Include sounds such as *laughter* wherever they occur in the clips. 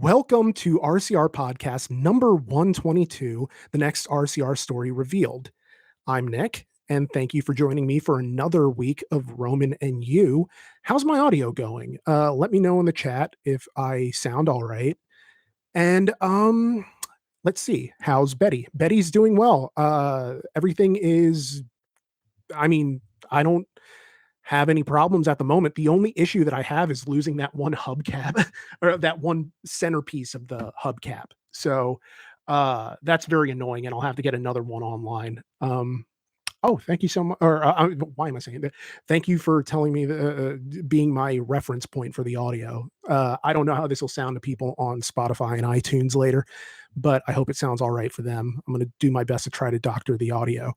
Welcome to RCR Podcast number 122, the next RCR story revealed. I'm Nick, and thank you for joining me for another week of Roman and You. How's my audio going? Uh, let me know in the chat if I sound all right. And um, let's see, how's Betty? Betty's doing well. Uh, everything is, I mean, I don't have any problems at the moment. The only issue that I have is losing that one hubcap *laughs* or that one centerpiece of the hubcap. So uh, that's very annoying, and I'll have to get another one online. Um, oh, thank you so much. Or uh, uh why am I saying that? Thank you for telling me the, uh, being my reference point for the audio. Uh, I don't know how this will sound to people on Spotify and iTunes later, but I hope it sounds all right for them. I'm going to do my best to try to doctor the audio.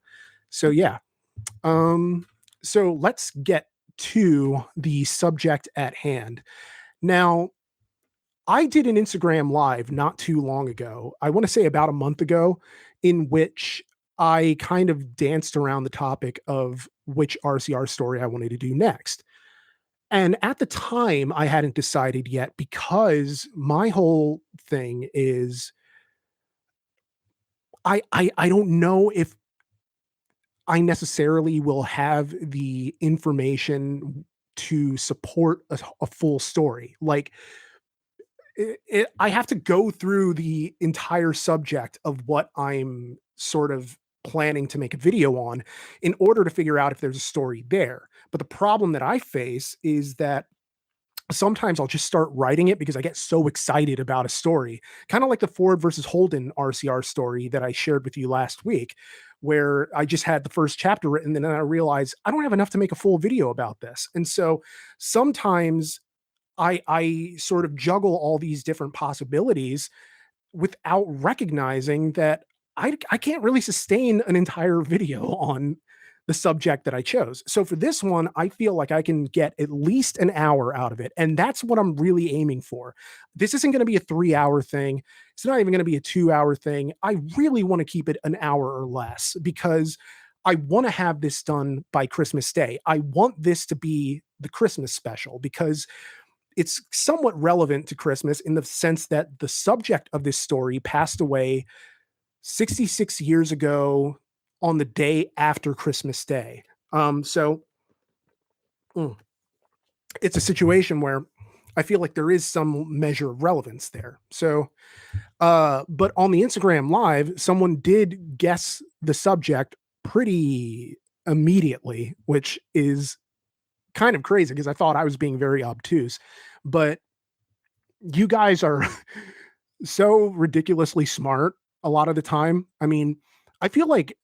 So yeah. Um, so let's get to the subject at hand. Now, I did an Instagram live not too long ago. I want to say about a month ago, in which I kind of danced around the topic of which RCR story I wanted to do next. And at the time, I hadn't decided yet because my whole thing is I I I don't know if I necessarily will have the information to support a, a full story. Like, it, it, I have to go through the entire subject of what I'm sort of planning to make a video on in order to figure out if there's a story there. But the problem that I face is that sometimes I'll just start writing it because I get so excited about a story, kind of like the Ford versus Holden RCR story that I shared with you last week, where I just had the first chapter written, and then I realized I don't have enough to make a full video about this. And so sometimes I I sort of juggle all these different possibilities without recognizing that I I can't really sustain an entire *laughs* video on the subject that I chose. So for this one, I feel like I can get at least an hour out of it. And that's what I'm really aiming for. This isn't going to be a three hour thing. It's not even going to be a two hour thing. I really want to keep it an hour or less because I want to have this done by Christmas Day. I want this to be the Christmas special because it's somewhat relevant to Christmas in the sense that the subject of this story passed away 66 years ago on the day after Christmas Day. Um, so mm, it's a situation where I feel like there is some measure of relevance there. So, uh, but on the Instagram live, someone did guess the subject pretty immediately, which is kind of crazy because I thought I was being very obtuse. But you guys are *laughs* so ridiculously smart a lot of the time. I mean, I feel like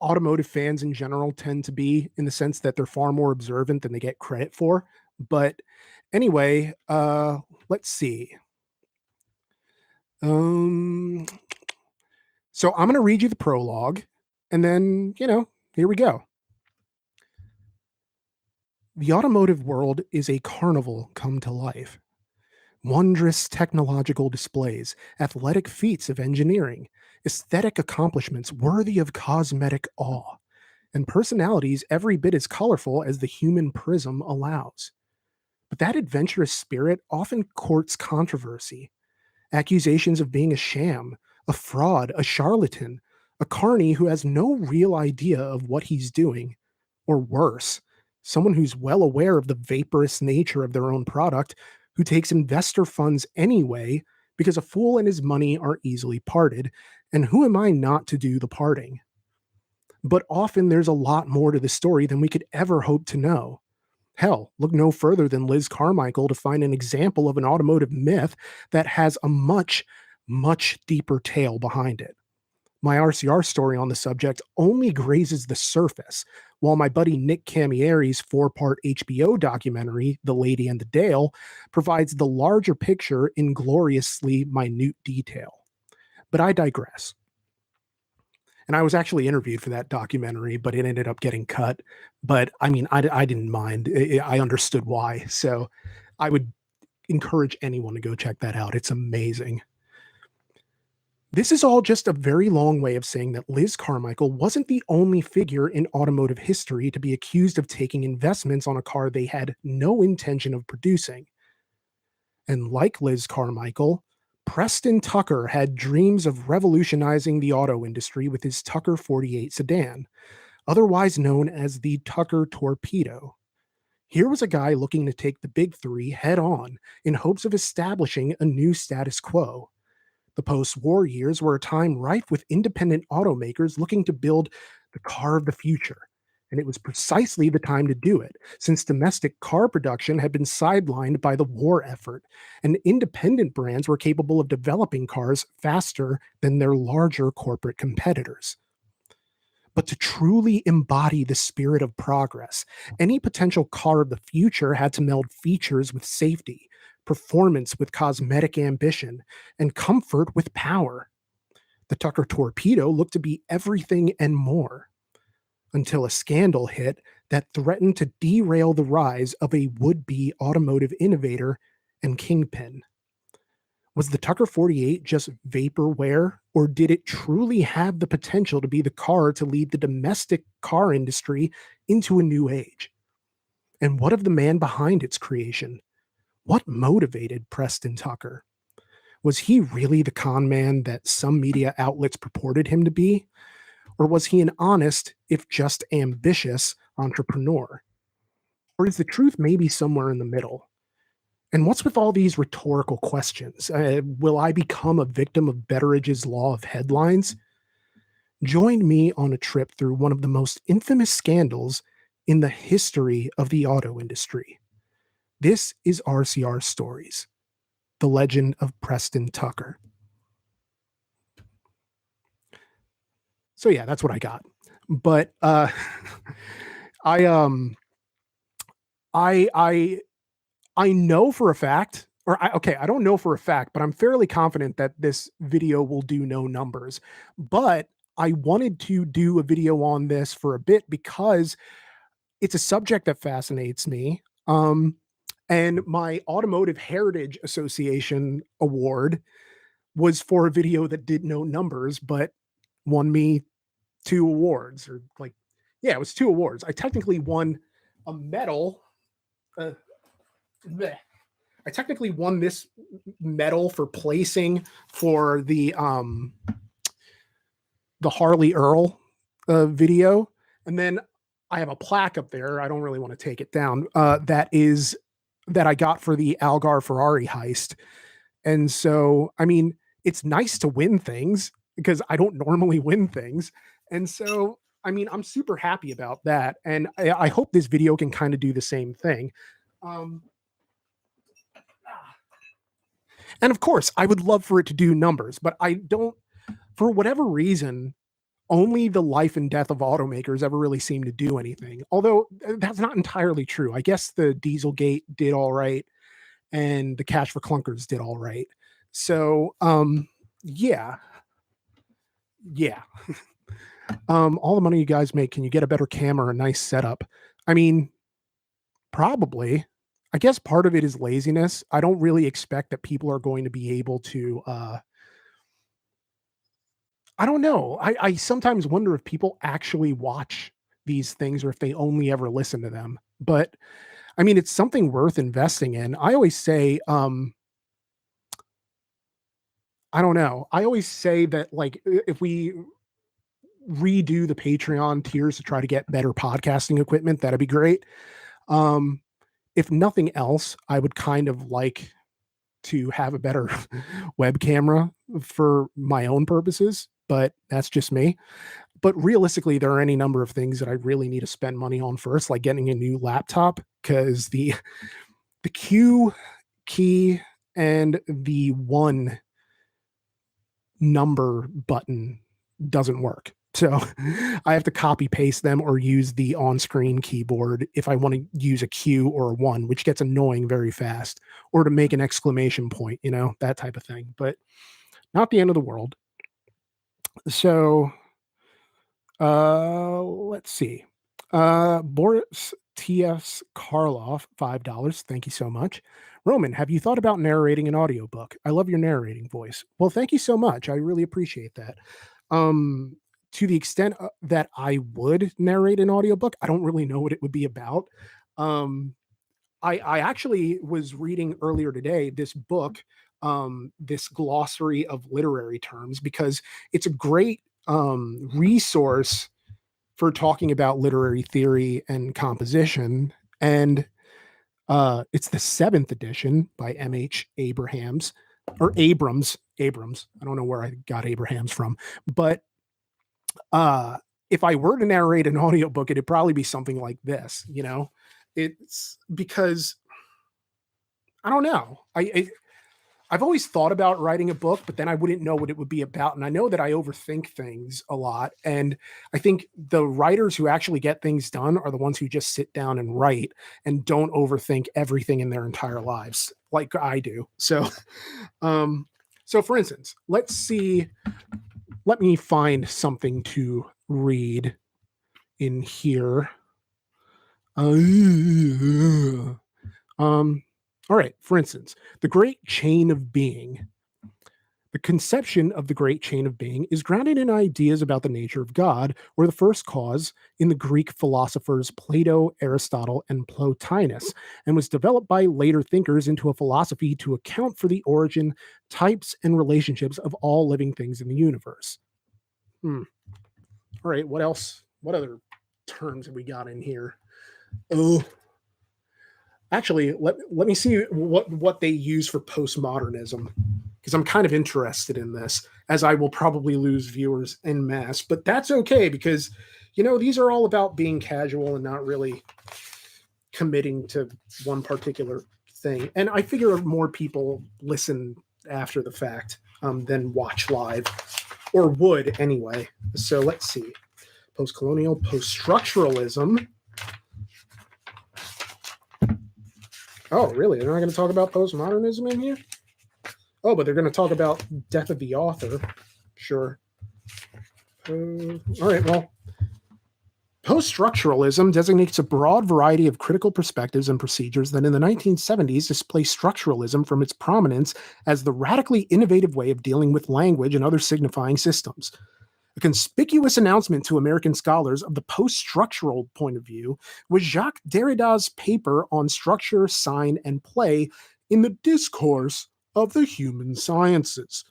automotive fans in general tend to be in the sense that they're far more observant than they get credit for. But anyway, uh let's see. Um so I'm going to read you the prologue and then, you know, here we go. The automotive world is a carnival come to life. Wondrous technological displays, athletic feats of engineering, aesthetic accomplishments worthy of cosmetic awe, and personalities every bit as colorful as the human prism allows. But that adventurous spirit often courts controversy. Accusations of being a sham, a fraud, a charlatan, a carny who has no real idea of what he's doing, or worse, someone who's well aware of the vaporous nature of their own product, who takes investor funds anyway because a fool and his money are easily parted, and who am I not to do the parting? But often there's a lot more to the story than we could ever hope to know. Hell, look no further than Liz Carmichael to find an example of an automotive myth that has a much, much deeper tale behind it. My RCR story on the subject only grazes the surface, while my buddy Nick Cammilleri's four part HBO documentary, The Lady and the Dale, provides the larger picture in gloriously minute detail. But I digress. And I was actually interviewed for that documentary, but it ended up getting cut. But I mean, I, I didn't mind. I understood why. So I would encourage anyone to go check that out. It's amazing. This is all just a very long way of saying that Liz Carmichael wasn't the only figure in automotive history to be accused of taking investments on a car they had no intention of producing. And like Liz Carmichael, Preston Tucker had dreams of revolutionizing the auto industry with his Tucker 48 sedan, otherwise known as the Tucker Torpedo. Here was a guy looking to take the big three head on in hopes of establishing a new status quo. The post war years were a time rife with independent automakers looking to build the car of the future. And it was precisely the time to do it, since domestic car production had been sidelined by the war effort, and independent brands were capable of developing cars faster than their larger corporate competitors. But to truly embody the spirit of progress, any potential car of the future had to meld features with safety, performance with cosmetic ambition, and comfort with power. The Tucker Torpedo looked to be everything and more until a scandal hit that threatened to derail the rise of a would be automotive innovator and kingpin. Was the Tucker 48 just vaporware, or did it truly have the potential to be the car to lead the domestic car industry into a new age? And what of the man behind its creation? What motivated Preston Tucker? Was he really the con man that some media outlets purported him to be? Or was he an honest, if just ambitious, entrepreneur? Or is the truth maybe somewhere in the middle? And what's with all these rhetorical questions? Uh, will I become a victim of Betteridge's law of headlines? Join me on a trip through one of the most infamous scandals in the history of the auto industry. This is RCR Stories, the legend of Preston Tucker. So yeah, that's what I got. But uh *laughs* I um I I I know for a fact or I, okay, I don't know for a fact, but I'm fairly confident that this video will do no numbers. But I wanted to do a video on this for a bit because it's a subject that fascinates me. Um, and my Automotive Heritage Association award was for a video that did no numbers, but won me two awards or like yeah it was two awards. I technically won a medal uh, i technically won this medal for placing for the um the harley earl uh, video and then i have a plaque up there. I don't really want to take it down uh that is that i got for the algar ferrari heist and so i mean it's nice to win things because I don't normally win things. And so, I mean, I'm super happy about that. And I, I hope this video can kind of do the same thing. Um, and of course, I would love for it to do numbers, but I don't, for whatever reason, only the life and death of automakers ever really seem to do anything. Although uh, that's not entirely true. I guess the Dieselgate did all right and the Cash for Clunkers did all right. So, um, yeah, yeah. *laughs* um, all the money you guys make, can you get a better camera, a nice setup? I mean, probably. I guess part of it is laziness. I don't really expect that people are going to be able to uh I don't know. I, I sometimes wonder if people actually watch these things or if they only ever listen to them. But I mean, it's something worth investing in. I always say, um, I don't know. I always say that like if we redo the Patreon tiers to try to get better podcasting equipment, that'd be great. Um, if nothing else, I would kind of like to have a better *laughs* web camera for my own purposes, but that's just me. But realistically, there are any number of things that I really need to spend money on first, like getting a new laptop, because the the Q key and the one number button doesn't work. So *laughs* I have to copy paste them or use the on screen keyboard if I want to use a Q or a one, which gets annoying very fast, or to make an exclamation point, you know, that type of thing. But not the end of the world. So uh let's see. Uh Boris T.S. Karloff, $5. Thank you so much. Roman, have you thought about narrating an audiobook? I love your narrating voice. Well, thank you so much. I really appreciate that. Um, to the extent uh, that I would narrate an audiobook, I don't really know what it would be about. Um, I I actually was reading earlier today this book, um, this glossary of literary terms because it's a great um, resource for talking about literary theory and composition. And uh, it's the seventh edition by M.H. Abrahams or Abrams. Abrams. I don't know where I got Abrahams from, but uh, if I were to narrate an *laughs* audiobook, it'd probably be something like this, you know? It's because I don't know. I, I I've always thought about writing a book, but then I wouldn't know what it would be about. And I know that I overthink things a lot. And I think the writers who actually get things done are the ones who just sit down and write and don't overthink everything in their entire lives like I do. So, *laughs* um, so for instance, let's see. Let me find something to read in here. Uh, um, all right, for instance, the great chain of being. The conception of the great chain of being is grounded in ideas about the nature of God, or the first cause, in the Greek philosophers Plato, Aristotle, and Plotinus, and was developed by later thinkers into a philosophy to account for the origin, types, and relationships of all living things in the universe. Hmm. All right, what else? What other terms have we got in here? Oh, actually, let let me see what what they use for postmodernism because I'm kind of interested in this, as I will probably lose viewers in mass, but that's okay because you know these are all about being casual and not really committing to one particular thing. And I figure more people listen after the fact um, than watch live, or would anyway. So let's see post colonial, post structuralism. Oh, really? They're not going to talk about postmodernism in here? Oh, but they're going to talk about death of the author. Sure. Uh, all right, well, Post structuralism designates a broad variety of critical perspectives and procedures that in the 1970s displaced structuralism from its prominence as the radically innovative way of dealing with language and other signifying systems. A conspicuous announcement to American scholars of the post structural point of view was Jacques Derrida's paper on structure, sign, and play in the discourse of the human sciences.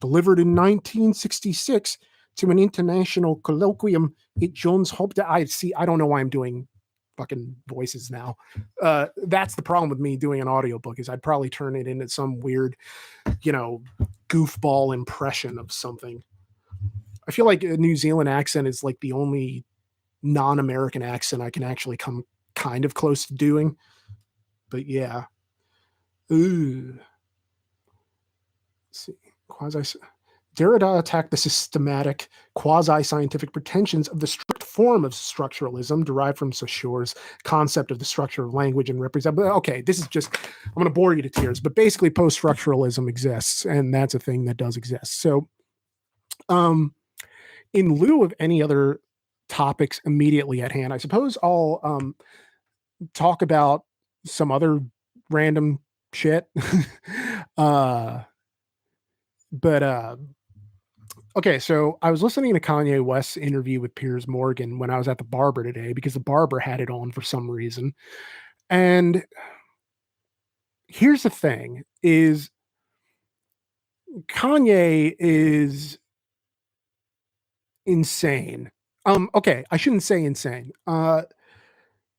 Delivered in 1966 to an international colloquium at Johns Hopkins. I see, I don't know why I'm doing fucking voices now. Uh, that's the problem with me doing an audiobook is I'd probably turn it into some weird, you know, goofball impression of something. I feel like a New Zealand accent is like the only non-American accent I can actually come kind of close to doing. But yeah. Ooh. Let's see. Quasi Derrida attacked the systematic, quasi scientific pretensions of the strict form of structuralism derived from Saussure's concept of the structure of language and represent. But Okay, this is just, I'm going to bore you to tears, but basically, post structuralism exists, and that's a thing that does exist. So, um, in lieu of any other topics immediately at hand, I suppose I'll um, talk about some other random shit. *laughs* uh, but uh, okay, so I was listening to Kanye West's interview with Piers Morgan when I was at the barber today because the barber had it on for some reason. And here's the thing is Kanye is insane. Um, okay, I shouldn't say insane. Uh,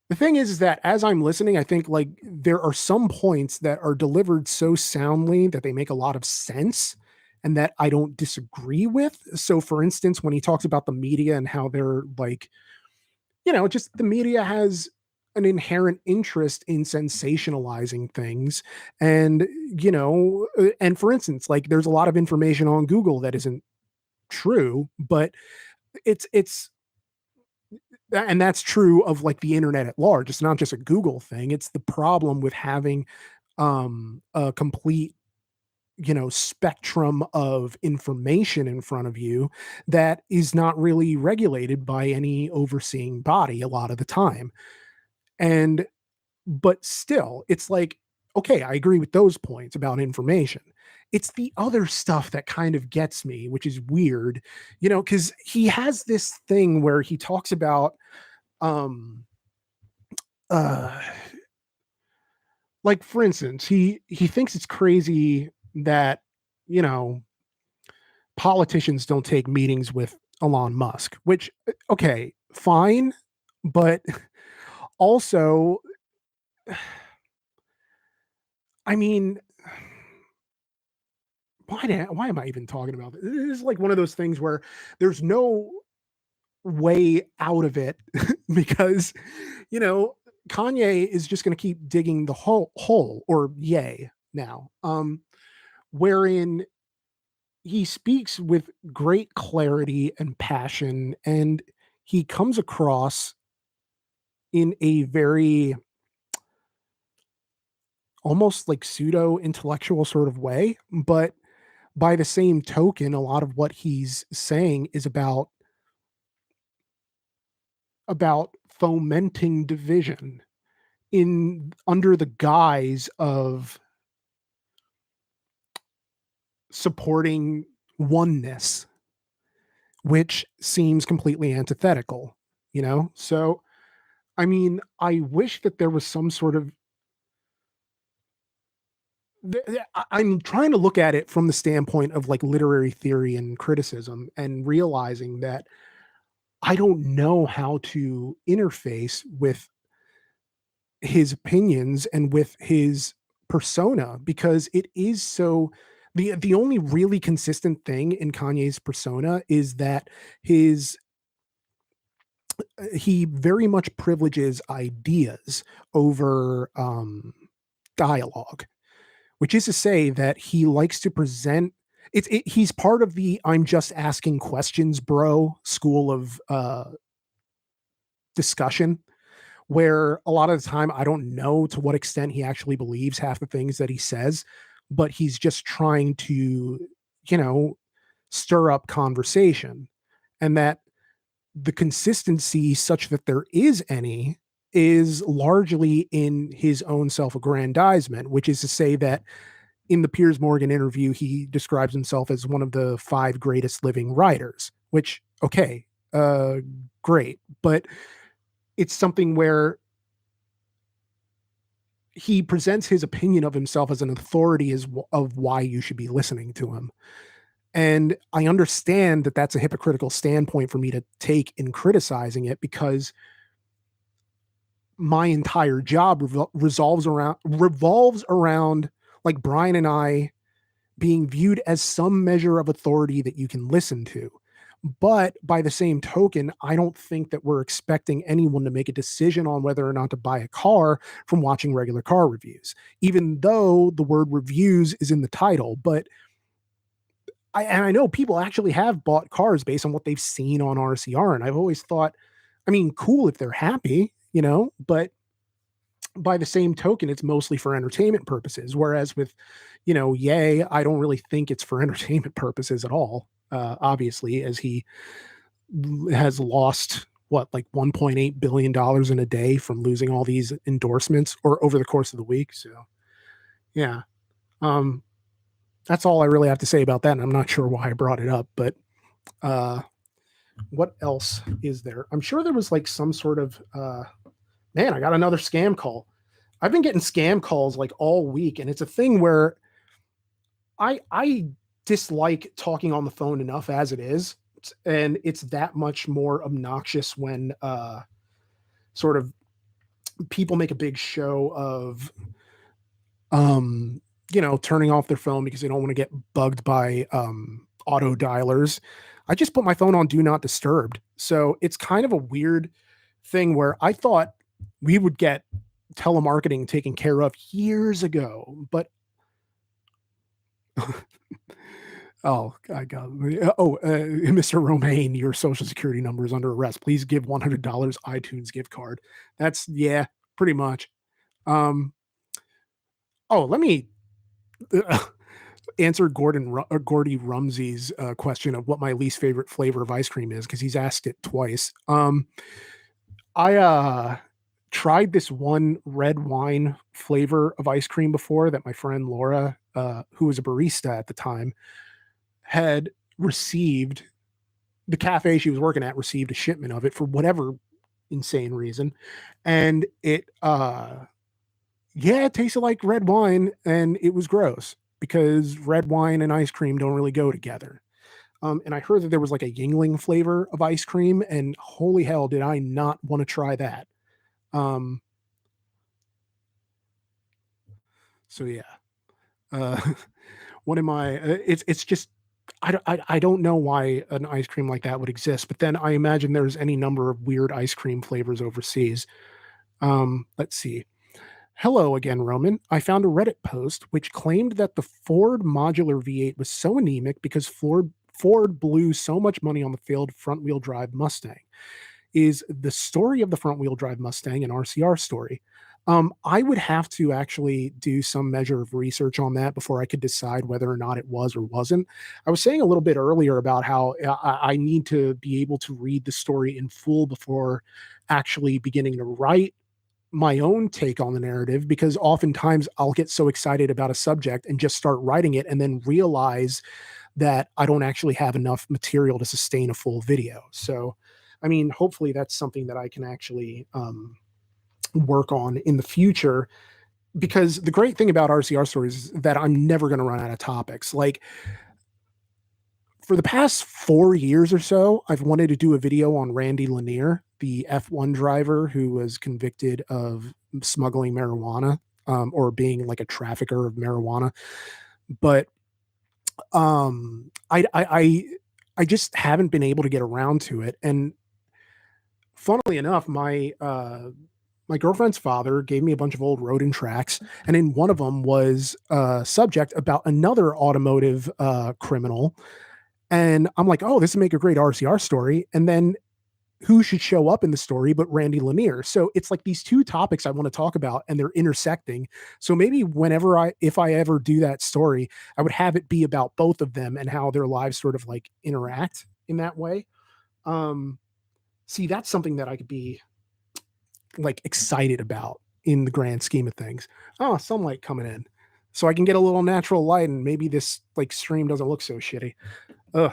the thing is, is that as I'm listening, I think like there are some points that are delivered so soundly that they make a lot of sense and that I don't disagree with. So, for instance, when he talks about the media and how they're like, you know, just the media has an inherent interest in sensationalizing things and you know uh, and for instance like there's a lot of information on google that isn't true, but it's it's and that's true of like the internet at large. It's not just a Google thing. It's the problem with having um a complete you know spectrum of information in front of you that is not really regulated by any overseeing body a lot of the time and but still it's like okay i agree with those points about information it's the other stuff that kind of gets me, which is weird, you know, because he has this thing where he talks about um uh like for instance, he he thinks it's crazy that, you know, politicians don't take meetings with Elon Musk, which uh, okay, fine, but *laughs* also *sighs* I mean why did why am I even talking about this? This is like one of those things where there's no way out of it *laughs* because you know Kanye is just going to keep digging the hole hole or yay now um wherein he speaks with great clarity and passion and he comes across in a very almost like pseudo intellectual sort of way but by the same token a lot of what he's saying is about about fomenting division in under the guise of supporting oneness which seems completely antithetical you know? So i mean i wish that there was some sort of i'm trying to look at it from the standpoint of like literary theory and criticism and realizing that i don't know how to interface with his opinions and with his persona because it is so the the only really consistent thing in Kanye's persona is that his uh, he very much privileges ideas over um dialogue which is to say that he likes to present it's it, he's part of the I'm just asking questions bro school of uh discussion where a lot of the time I don't know to what extent he actually believes half the things that he says, but he's just trying to, you know, stir up conversation. And that the consistency, such that there is any, is largely in his own self aggrandizement, which is to say that in the Piers Morgan interview, he describes himself as one of the five greatest living writers, which, okay, uh, great. But it's something where he presents his opinion of himself as an authority as w- of why you should be listening to him. And I understand that that's a hypocritical standpoint for me to take in criticizing it because my entire job revol- resolves around revolves around like Brian and I being viewed as some measure of authority that you can listen to. But by the same token, I don't think that we're expecting anyone to make a decision on whether or not to buy a car from watching regular car reviews, even though the word reviews is in the title. But I, and I know people actually have bought cars based on what they've seen on RCR. And I've always thought, I mean, cool if they're happy, you know, but by the same token, it's mostly for entertainment purposes. Whereas with, you know, Yay, I don't really think it's for *laughs* entertainment purposes at all uh, obviously, as he has lost what like 1.8 billion dollars in a day from losing all these endorsements or over the course of the week. So, yeah, um, that's all I really have to say about that. And I'm not sure why I brought it up, but uh, what else is there? I'm sure there was like some sort of uh, man. I got another scam call. I've been getting scam calls like all week, and it's a thing where I I dislike talking on the phone enough as it is and it's that much more obnoxious when uh sort of people make a big show of um you know turning off their phone because they don't want to get bugged by um auto dialers i just put my phone on do not disturbed so it's kind of a weird thing where i thought we would get telemarketing taken care of years ago but *laughs* Oh, I got oh, uh, *laughs* Mr. Romaine, your social security number is under arrest. Please give $100 iTunes gift card. That's yeah, pretty much. Um, oh, let me *laughs* answer Gordon uh, Gordy Rumsey's uh, question of what my least favorite flavor of ice cream is because he's asked it twice. Um, I uh tried this one red wine flavor of ice cream before that my friend Laura, uh, who was a barista at the time, had received the cafe she was working at received a shipment of it for whatever insane reason and it uh Yeah, it tasted like red wine, and it was gross because red wine and ice cream don't really go together. Um, and I heard that there was like a Yuengling flavor of ice cream, and holy hell, did I not want to try that. Um, so yeah, uh, what am I? It's it's just I I don't know why an ice cream like that would exist, but then I imagine there's any number of weird ice cream flavors overseas. Um, let's see. Hello again, Roman. I found a Reddit post which claimed that the Ford modular V8 was so anemic because Ford Ford blew so much money on the failed front wheel drive Mustang. Is the story of the front wheel drive Mustang an RCR story? Um, I would have to actually do some measure of research on that before I could decide whether or not it was or wasn't. I was saying a little bit earlier about how uh, I, I need to be able to read the story in full before actually beginning to write my own take on the narrative because oftentimes I'll get so excited about a subject and just start writing it and then realize that I don't actually have enough material to sustain a full video. So, I mean, hopefully that's something that I can actually um, work on in the future. Because the great thing about RCR stories is that I'm never going to run out of topics. Like, for the past four years or so, I've wanted to do a video on Randy Lanier, the F1 driver who was convicted of smuggling marijuana um, or being like a trafficker of marijuana. But um, I, I, I, I just haven't been able to get around to it. And funnily enough, my uh, my girlfriend's father gave me a bunch of old Road & Tracks, and in one of them was a subject about another automotive uh, criminal. And I'm like, oh, this would make a great RCR story. And then who should show up in the story but Randy Lanier. So it's like these two topics I want to talk about and they're intersecting. So maybe whenever I if I ever do that story, I would have it be about both of them and how their lives sort of like interact in that way. Um see that's something that I could be like excited about in the grand scheme of things. Oh, sunlight coming in. So I can get a little natural light and maybe this like stream doesn't look so shitty. Ugh.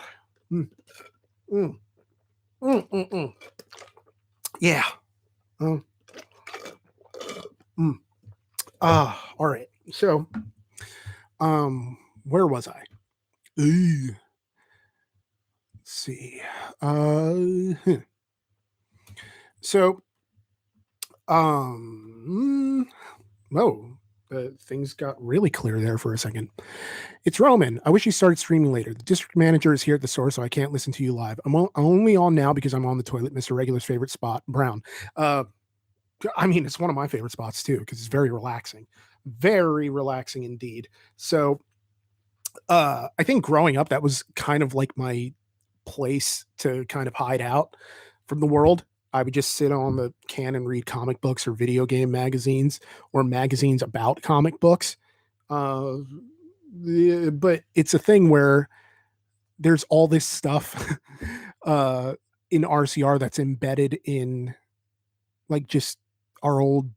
Mm. Mm. Mm, mm, mm. Yeah. Um, mm. Ah, all right. So, um, where was I? Ooh. Let's see. Uh, so, um, oh, uh, things got really clear there for a second. It's Roman. I wish you started streaming later. The district manager is here at the source, so I can't listen to you live. I'm only on now because I'm on the toilet, Mr. Regular's favorite spot, Brown. Uh, I mean, it's one of my favorite spots too because it's very relaxing, very relaxing indeed. So, uh, I think growing up, that was kind of like my place to kind of hide out from the world. I would just sit on the can and read comic books or video game magazines or magazines about comic books. Uh, but it's a thing where there's all this stuff *laughs* uh, in RCR that's embedded in like just our old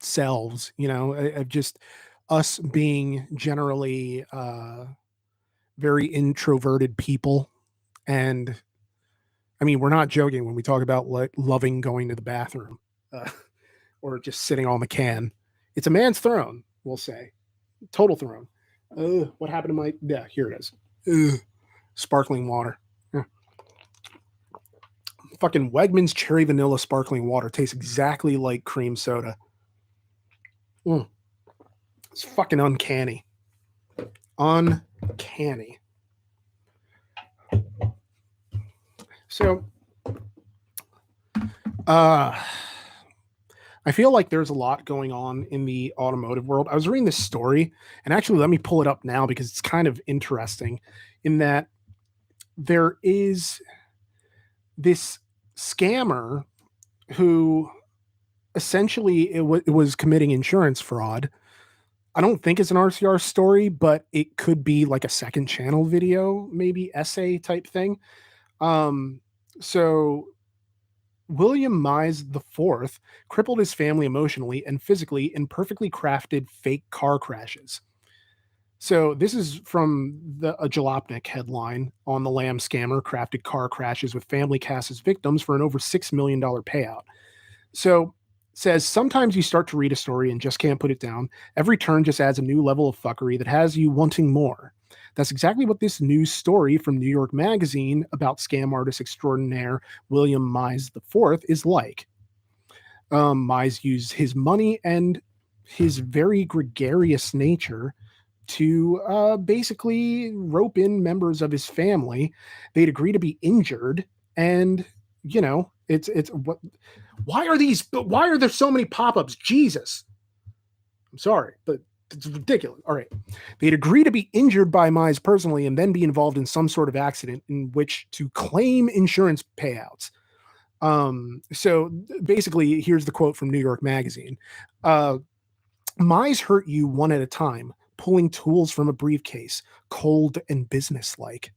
selves, you know, of just us being generally uh, very introverted people and I mean, we're not joking when we talk about like loving going to the bathroom uh, *laughs* or just sitting on the can. It's a man's throne, we'll say. Total throne. Uh, what happened to my? Yeah, here it is. Ugh. Sparkling water. Fucking Wegmans cherry vanilla sparkling water tastes exactly like cream soda. Mm. It's fucking uncanny. Uncanny. So, uh, I feel like there's a lot going on in the automotive world. I was reading this story, and actually, let me pull it up now because it's kind of interesting in that there is this scammer who essentially it, w- it was committing insurance fraud. I don't think it's an RCR story, but it could be like a second channel video, maybe essay type thing. Um, so William Mize IV crippled his family emotionally and physically in perfectly crafted fake car crashes. So this is from the a Jalopnik headline on the Lam scammer crafted car crashes with family cast as victims for an over six million dollar payout. So says sometimes you start to read a story and just can't put it down. Every turn just adds a new level of fuckery that has you wanting more. That's exactly what this news story from New York Magazine about scam artist extraordinaire William Mize IV is like. Um, Mize used his money and his very gregarious nature to uh, basically rope in members of his family. They'd agree to be injured, and you know, it's it's what. Why are these? Why are there so many pop-ups? Jesus, I'm sorry, but it's ridiculous. All right, they'd agree to be injured by Mize personally, and then be involved in some sort of accident in which to claim insurance payouts. Um, so basically, here's the quote from New York Magazine. Uh, Mize hurt you one at a time pulling tools from a briefcase, cold and businesslike.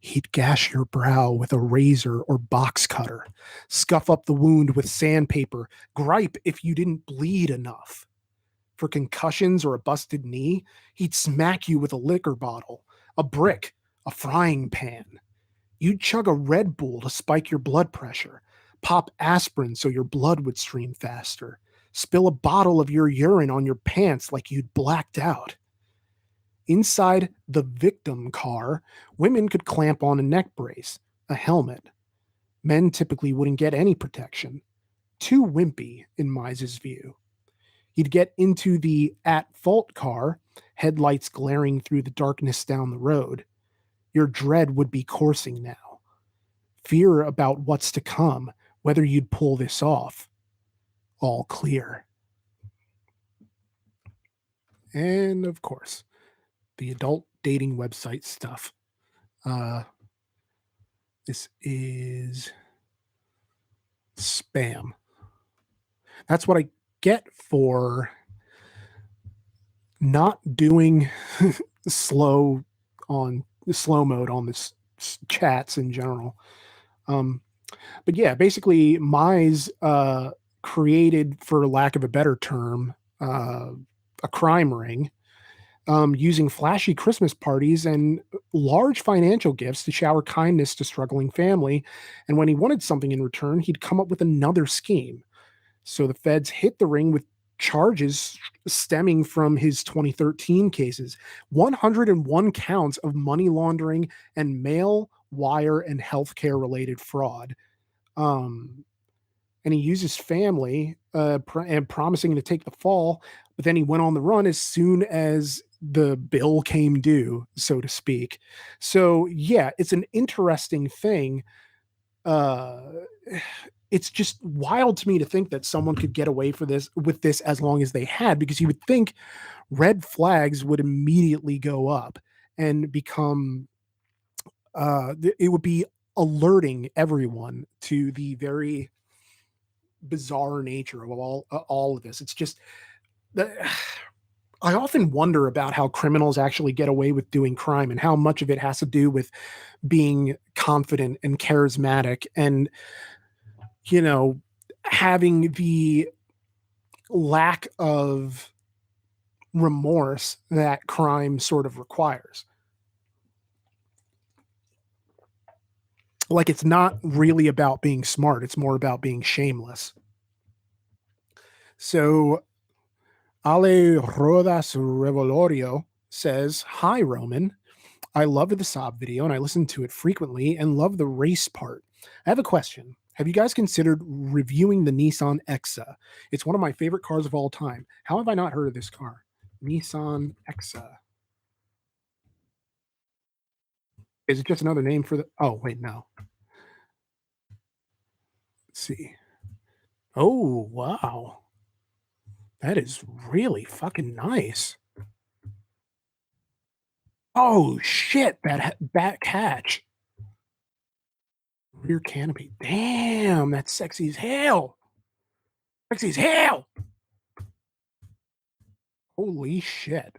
He'd gash your brow with a razor or box cutter, scuff up the wound with sandpaper, gripe if you didn't bleed enough. For concussions or a busted knee, he'd smack you with a liquor bottle, a brick, a frying pan. You'd chug a Red Bull to spike your blood pressure, pop aspirin so your blood would stream faster, spill a bottle of your urine on your pants like you'd blacked out. Inside the victim car, women could clamp on a neck brace, a helmet. Men typically wouldn't get any protection. Too wimpy, in Mize's view. He'd get into the at fault car, headlights glaring through the darkness down the road. Your dread would be coursing now. Fear about what's to come, whether you'd pull this off all clear. And of course, the adult dating website stuff. Uh, this is spam. That's what I get for not doing *laughs* slow on slow mode on this chats in general. Um, but yeah, basically, Mize uh, created, for lack of a better term, uh, a crime ring um, using flashy Christmas parties and large financial gifts to shower kindness to struggling family. And when he wanted something in return, he'd come up with another scheme. So the feds hit the ring with charges stemming from his 2013 cases 101 counts of money laundering and mail, wire, and healthcare related fraud. Um, and he used his family uh, pr- and promising to take the fall. But then he went on the run as soon as the bill came due, so to speak. So yeah, it's an interesting thing. Uh, it's just wild to me to think that someone could get away for this with this as long as they had, because you would think red flags would immediately go up and become uh, it would be alerting everyone to the very bizarre nature of all uh, all of this. It's just that *sighs* I often wonder about how criminals actually get away with doing crime and how much of it has to do with being confident and charismatic and you know having the lack of remorse that crime sort of requires. Like it's not really about being smart, it's more about being shameless. So Ale Rodas Revolorio says, Hi, Roman. I loved the Saab video and I listened to it frequently and love the race part. I have a question. Have you guys considered reviewing the Nissan Exa? It's one of my favorite cars of all time. How have I not heard of this car? Nissan Exa. Is it just another name for the? Oh, wait, no. Let's see. Oh, wow. That is really fucking nice. Oh shit, that back hatch. Rear canopy. Damn, that's sexy as hell. Sexy as hell. Holy shit.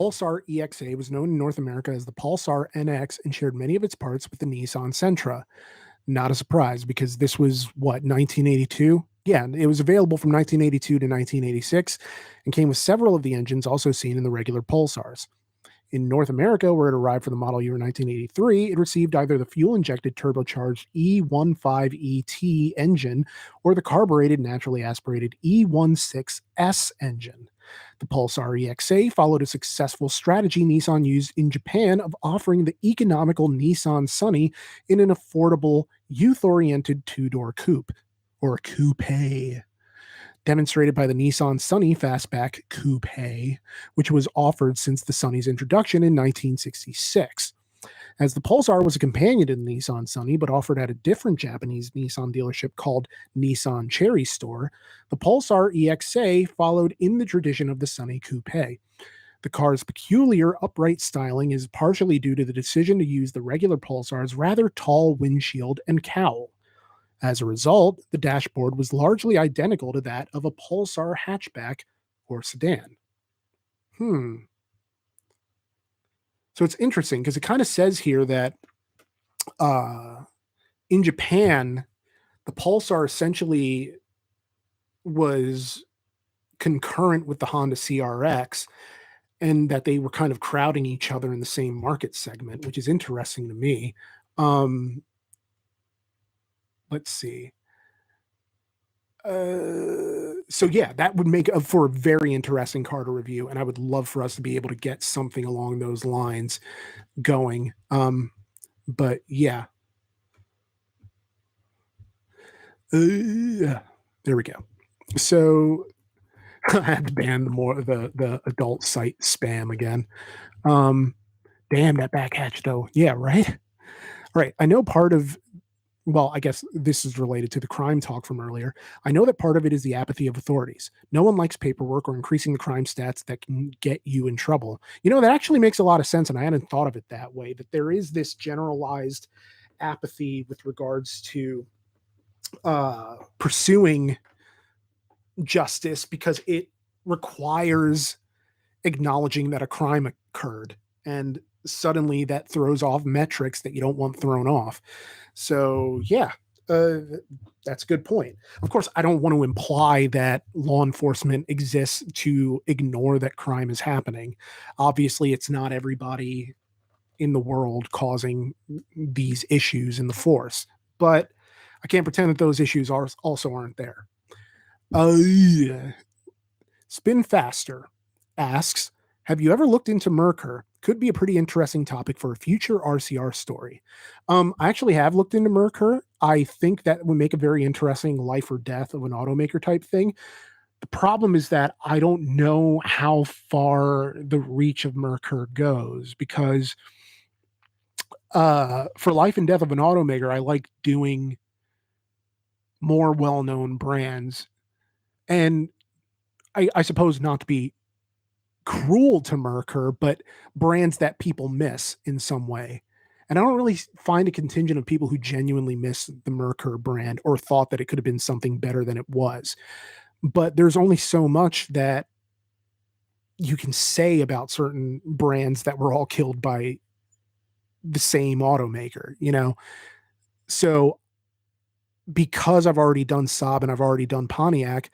Pulsar EXA was known in North America as the Pulsar NX and shared many of its parts with the Nissan Sentra. Not a surprise because this was what 1982 yeah, it was available from 1982 to 1986 and came with several of the engines also seen in the regular Pulsars. In North America, where it arrived for the model year 1983, it received either the fuel injected turbocharged E15ET engine or the carbureted naturally aspirated E16S engine. The Pulsar EXA followed a successful strategy Nissan used in Japan of offering the economical Nissan Sunny in an affordable, youth oriented two door coupe or coupe demonstrated by the Nissan Sunny Fastback Coupe, which was offered since the Sunny's introduction in 1966. As the Pulsar was a companion to the Nissan Sunny, but offered at a different Japanese Nissan dealership called Nissan Cherry Store, the Pulsar EXA followed in the tradition of the Sunny Coupe. The car's peculiar upright styling is partially due to the decision to use the regular Pulsar's rather tall windshield and cowl. As a result, the dashboard was largely identical to that of a Pulsar hatchback or sedan. Hmm. So it's interesting because it kind of says here that uh, in Japan, the Pulsar essentially was concurrent with the Honda CRX and that they were kind of crowding each other in the same market segment, which is interesting to me. Um, let's see. Uh, so yeah, that would make a, for a very interesting car to review, and I would love for us to be able to get something along those lines going. Um, but yeah, uh, there we go. So *laughs* I had to ban the more the the adult site spam again. Um, damn that back hatch though. Yeah, right. Right. I know part of well, I guess this is related to the crime talk from earlier. I know that part of it is the apathy of authorities. No one likes paperwork or increasing the crime stats that can get you in trouble. You know, that actually makes a lot of sense. And I hadn't thought of it that way that there is this generalized apathy with regards to uh, pursuing justice because it requires acknowledging that a crime occurred. And suddenly that throws off metrics that you don't want thrown off. So, yeah, uh, that's a good point. Of course, I don't want to imply that law enforcement exists to ignore that crime is happening. Obviously, it's not everybody in the world causing these issues in the force, but I can't pretend that those issues are also aren't there. Uh, Spin Faster asks, have you ever looked into Merkur? Could be a pretty interesting topic for a future RCR story. Um, I actually have looked into Merkur. I think that would make a very interesting life or death of an automaker type thing. The problem is that I don't know how far the reach of Merkur goes because uh, for life and death of an automaker, I like doing more well-known brands, and I, I suppose not to be cruel to Merkur, but brands that people miss in some way. And I don't really find a contingent of people who genuinely miss the Merkur brand or thought that it could have been something better than it was. But there's only so much that you can say about certain brands that were all killed by the same automaker, you know? So because I've already done Saab and I've already done Pontiac,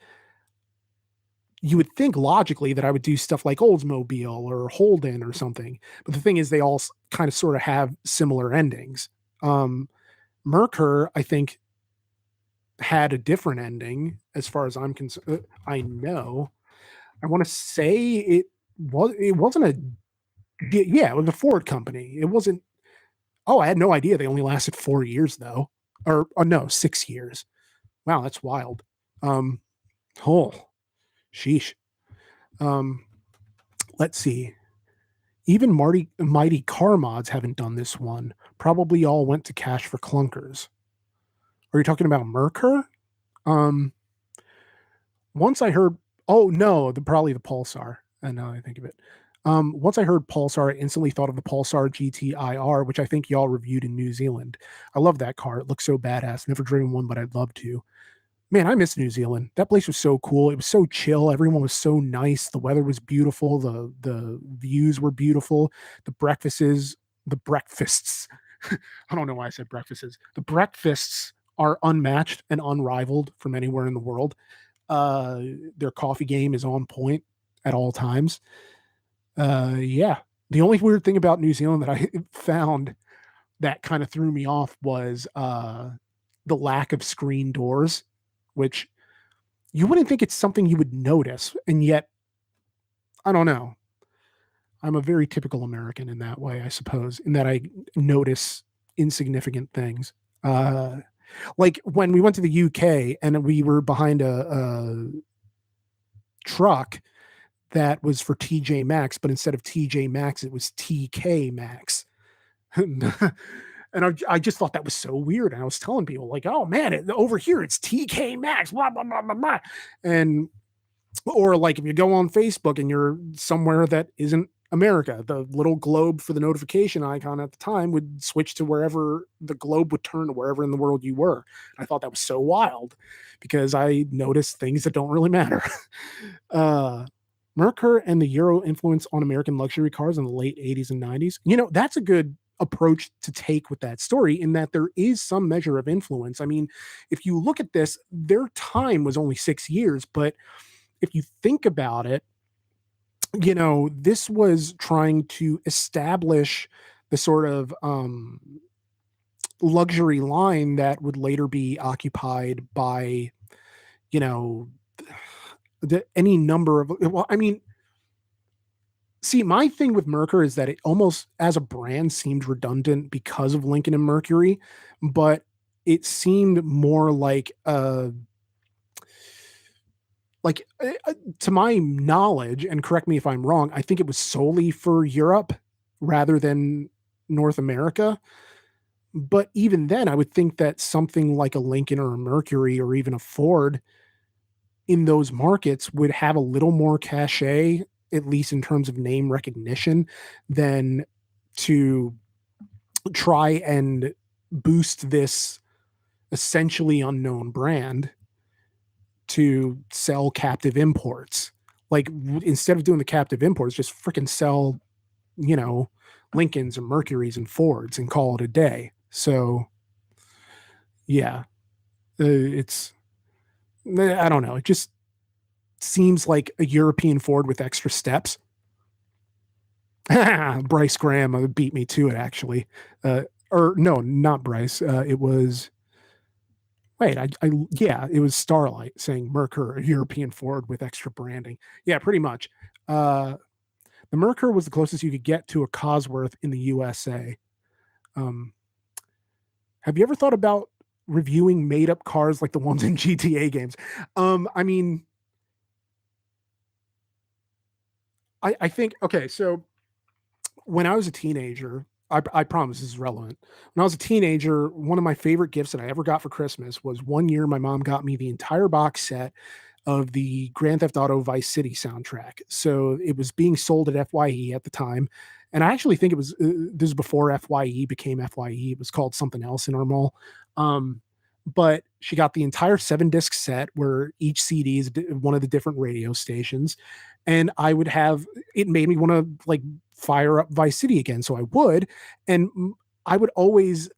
you would think logically that I would do stuff like Oldsmobile or Holden or something. But the thing is, they all kind of sort of have similar endings. Um, Merkur, I think, had a different ending as far as I'm concerned. Uh, I know. I want to say it was it wasn't a yeah, it was a Ford company. It wasn't. Oh, I had no idea they only lasted four years though, or, or no, six years. Wow, that's wild. Um, oh, Sheesh. Um, let's see. Even Marty Mighty Car Mods haven't done this one. Probably all went to cash for clunkers. Are you talking about Merkur? Um, once I heard, oh no, the probably the Pulsar. And now I think of it. Um, once I heard Pulsar, I instantly thought of the Pulsar GTIR, which I think y'all reviewed in New Zealand. I love that car. It looks so badass. Never driven one, but I'd love to man, I miss New Zealand. That place was so cool. It was so chill. Everyone was so nice. The weather was beautiful. The the views were beautiful. The breakfasts, the breakfasts. *laughs* I don't know why I said breakfasts. The breakfasts are unmatched and unrivaled from anywhere in the world. Uh, their coffee game is on point at all times. Uh, yeah, The only weird thing about New Zealand that I *laughs* found that kinda threw me off was, uh, the lack of screen doors, which you wouldn't think it's something you would notice, and yet I don't know. I'm a very typical American in that way, I suppose, in that I notice insignificant things. Uh, like, when we went to the UK and we were behind a a truck that was for TJ Maxx, but instead of TJ Maxx, it was TK Maxx. *laughs* And I I just thought that was so weird, and I was telling people like, "Oh, man, it over here, it's TK Maxx, blah, blah, blah, blah, blah." And or, like, if you go on Facebook and you're somewhere that isn't America, the little globe for the notification icon at the time would switch to wherever the globe would turn to wherever in the world you were. I thought that was so wild because I noticed things that don't really matter. *laughs* Uh, Merkur and the Euro influence on American luxury cars in the late '80s and '90s. You know, that's a good approach to take with that story in that there is some measure of influence. I mean, if you look at this, their time was only 6 years, but if you think about it, you know, this was trying to establish the sort of, um, luxury line that would later be occupied by, you know, the any number of well, I mean See, my thing with Merkur is that it almost, as a brand, seemed redundant because of Lincoln and Mercury, but it seemed more like a like, eh, uh, to my knowledge, and correct me if I'm wrong, I think it was solely for Europe rather than North America. But even then, I would think that something like a Lincoln or a Mercury or even a Ford in those markets would have a little more cachet, at least in terms of name recognition, than to try and boost this essentially unknown brand to sell captive imports. Like, instead of doing the captive imports, just fricking sell, you know, Lincolns and Mercuries and Fords and call it a day. So yeah, uh, it's I don't know, it just seems like a European Ford with extra steps. *laughs* Bryce Graham, uh, beat me to it actually. Uh, or no, not Bryce, uh, it was wait, I I yeah, it was Starlight saying Merkur, a European Ford with extra branding. Yeah, pretty much. Uh, the Merkur was the closest you could get to a Cosworth in the USA. Um, have you ever thought about reviewing made up cars like the ones in *laughs* GTA games? Um, I mean I I think okay, so when I was a teenager, I I promise this is relevant. When I was a teenager, one of my favorite gifts that I ever got for Christmas was one year my mom got me the entire box set of the Grand Theft Auto Vice City soundtrack. So it was being sold at FYE at the time, and I actually think it was uh, this is before FYE became FYE. It was called something else in our mall. Um, but she got the entire seven disc set where each CD is one of the different radio stations, and I would have it made me want to like fire up Vice City again. So I would, and I would always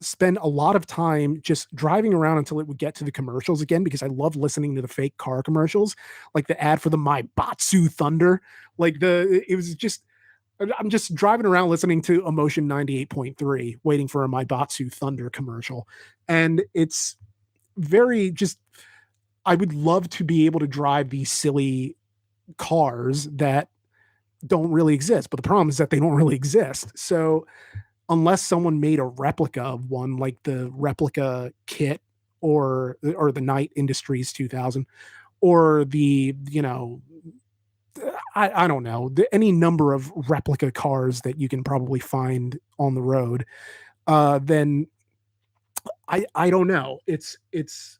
spend a lot of time just driving around until it would get to the commercials again because I love listening to the fake car commercials, like the ad for the My Batsu Thunder. Like the it was just I'm just driving around listening to Emotion 98.3, waiting for a Maibatsu Thunder commercial. And it's very just I would love to be able to drive these silly cars that don't really exist. But the problem is that they don't really exist. So unless someone made a replica of one, like the replica kit or or the Knight Industries 2000, or the you know I, I don't know the, any number of replica cars that you can probably find on the road, uh, then I I don't know. It's it's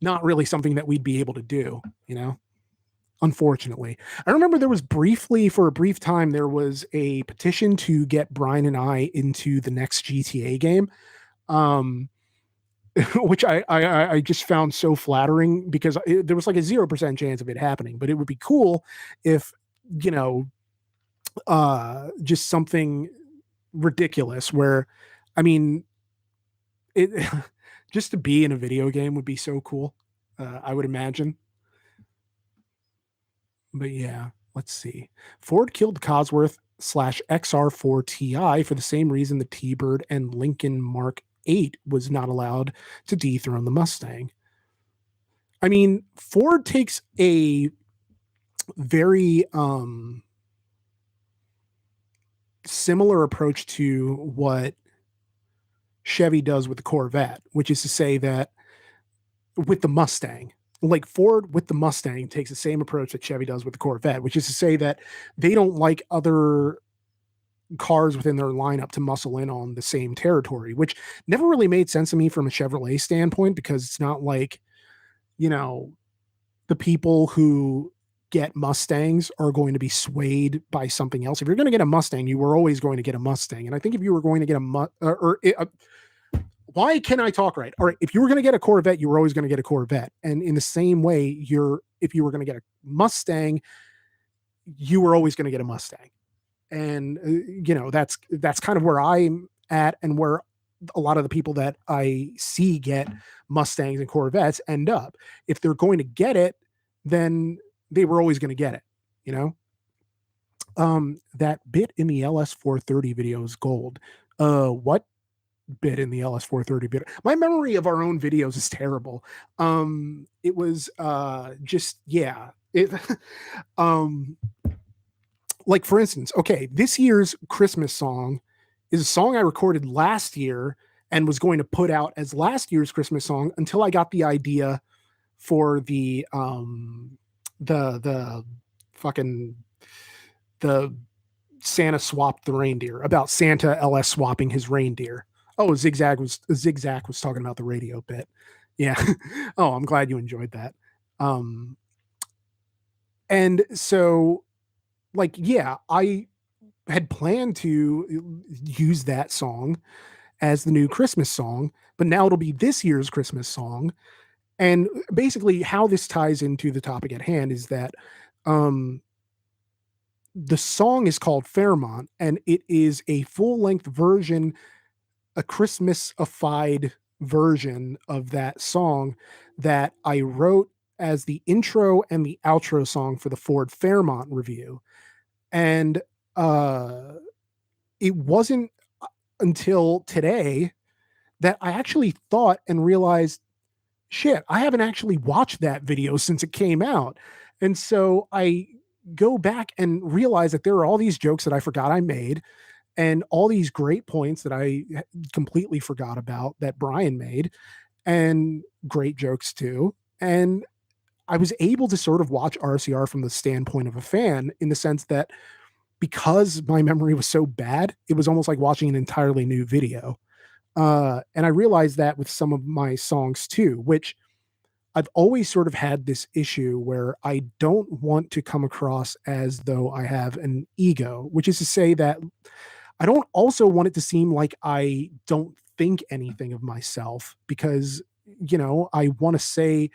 not really something that we'd be able to do, you know unfortunately. I remember there was briefly, for a brief time, there was a petition to get Brian and I into the next GTA game, um, *laughs* which I, I I just found so flattering because it, there was like a zero percent chance of it happening. But it would be cool if you know, uh, just something ridiculous where, I mean, it *laughs* just to be in a video game would be so cool. Uh, I would imagine. But yeah. let's see. Ford killed Cosworth slash XR4 Ti for the same reason the T-Bird and Lincoln Mark 8 was not allowed to dethrone the Mustang. I mean, Ford takes a very um similar approach to what Chevy does with the Corvette, which is to say that with the Mustang, like Ford with the Mustang takes the same approach that Chevy does with the Corvette, which is to say that they don't like other cars within their lineup to muscle in on the same territory, which never really made sense to me from a Chevrolet standpoint because it's not like, you know, the people who get Mustangs are going to be swayed by something else. If you're going to get a Mustang, you were always going to get a Mustang. And I think if you were going to get a or, or a, uh, why can I talk right? All right, if you were going to get a Corvette, you were always going to get a Corvette. And in the same way, you're if you were going to get a Mustang, you were always going to get a Mustang. And uh, you know, that's that's kind of where I'm at and where a lot of the people that I see get Mustangs and Corvettes end up. If they're going to get it, then they were always going to get it, you know? Um, that bit in the LS430 video is gold. Uh, what bit in the LS430 bit? My memory of our own videos is terrible. Um, it was uh just yeah. It *laughs* um like for instance, okay, this year's Christmas song is a song I recorded last year and was going to put out as last year's Christmas song until I got the idea for the um the the fucking the Santa swapped the reindeer about Santa LS swapping his reindeer. Oh, zigzag was zigzag was talking about the radio bit. Yeah. *laughs* oh, I'm glad you enjoyed that. Um and so like yeah, I had planned to use that song as the new Christmas song, but now it'll be this year's Christmas song and basically, how this ties into the topic at hand is that um, the song is called Fairmont, and it is a full length version, a Christmasified version of that song that I wrote as the intro and the outro song for the Ford Fairmont review. And uh, it wasn't uh, until today that I actually thought and realized shit, I haven't actually watched that video since it came out. And so I go back and realize that there are all these jokes that I forgot I made and all these great points that I completely forgot about that Brian made and great jokes too. And I was able to sort of watch RCR from the standpoint of a fan in the sense that because my memory was so bad, it was almost like watching an entirely new video. Uh, and I realized that with some of my songs too, which I've always sort of had this issue where I don't want to come across as though I have an ego, which is to say that I don't also want it to seem like I don't think anything of myself because, you know, I want to say,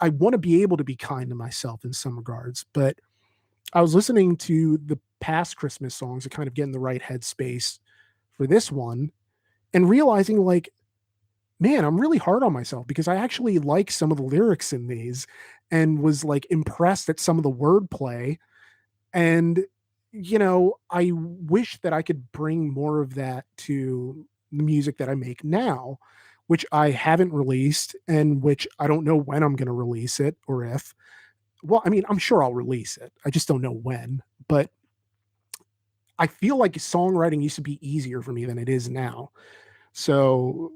I, want to be able to be kind to myself in some regards. But I was listening to the past Christmas songs to kind of get in the right headspace for this one and realizing like man i'm really hard on myself because i actually like some of the lyrics in these and was like impressed at some of the wordplay and you know i wish that i could bring more of that to the music that i make now which i haven't released and which i don't know when i'm going to release it or if well i mean i'm sure i'll release it i just don't know when but i feel like songwriting used to be easier for me than it is now so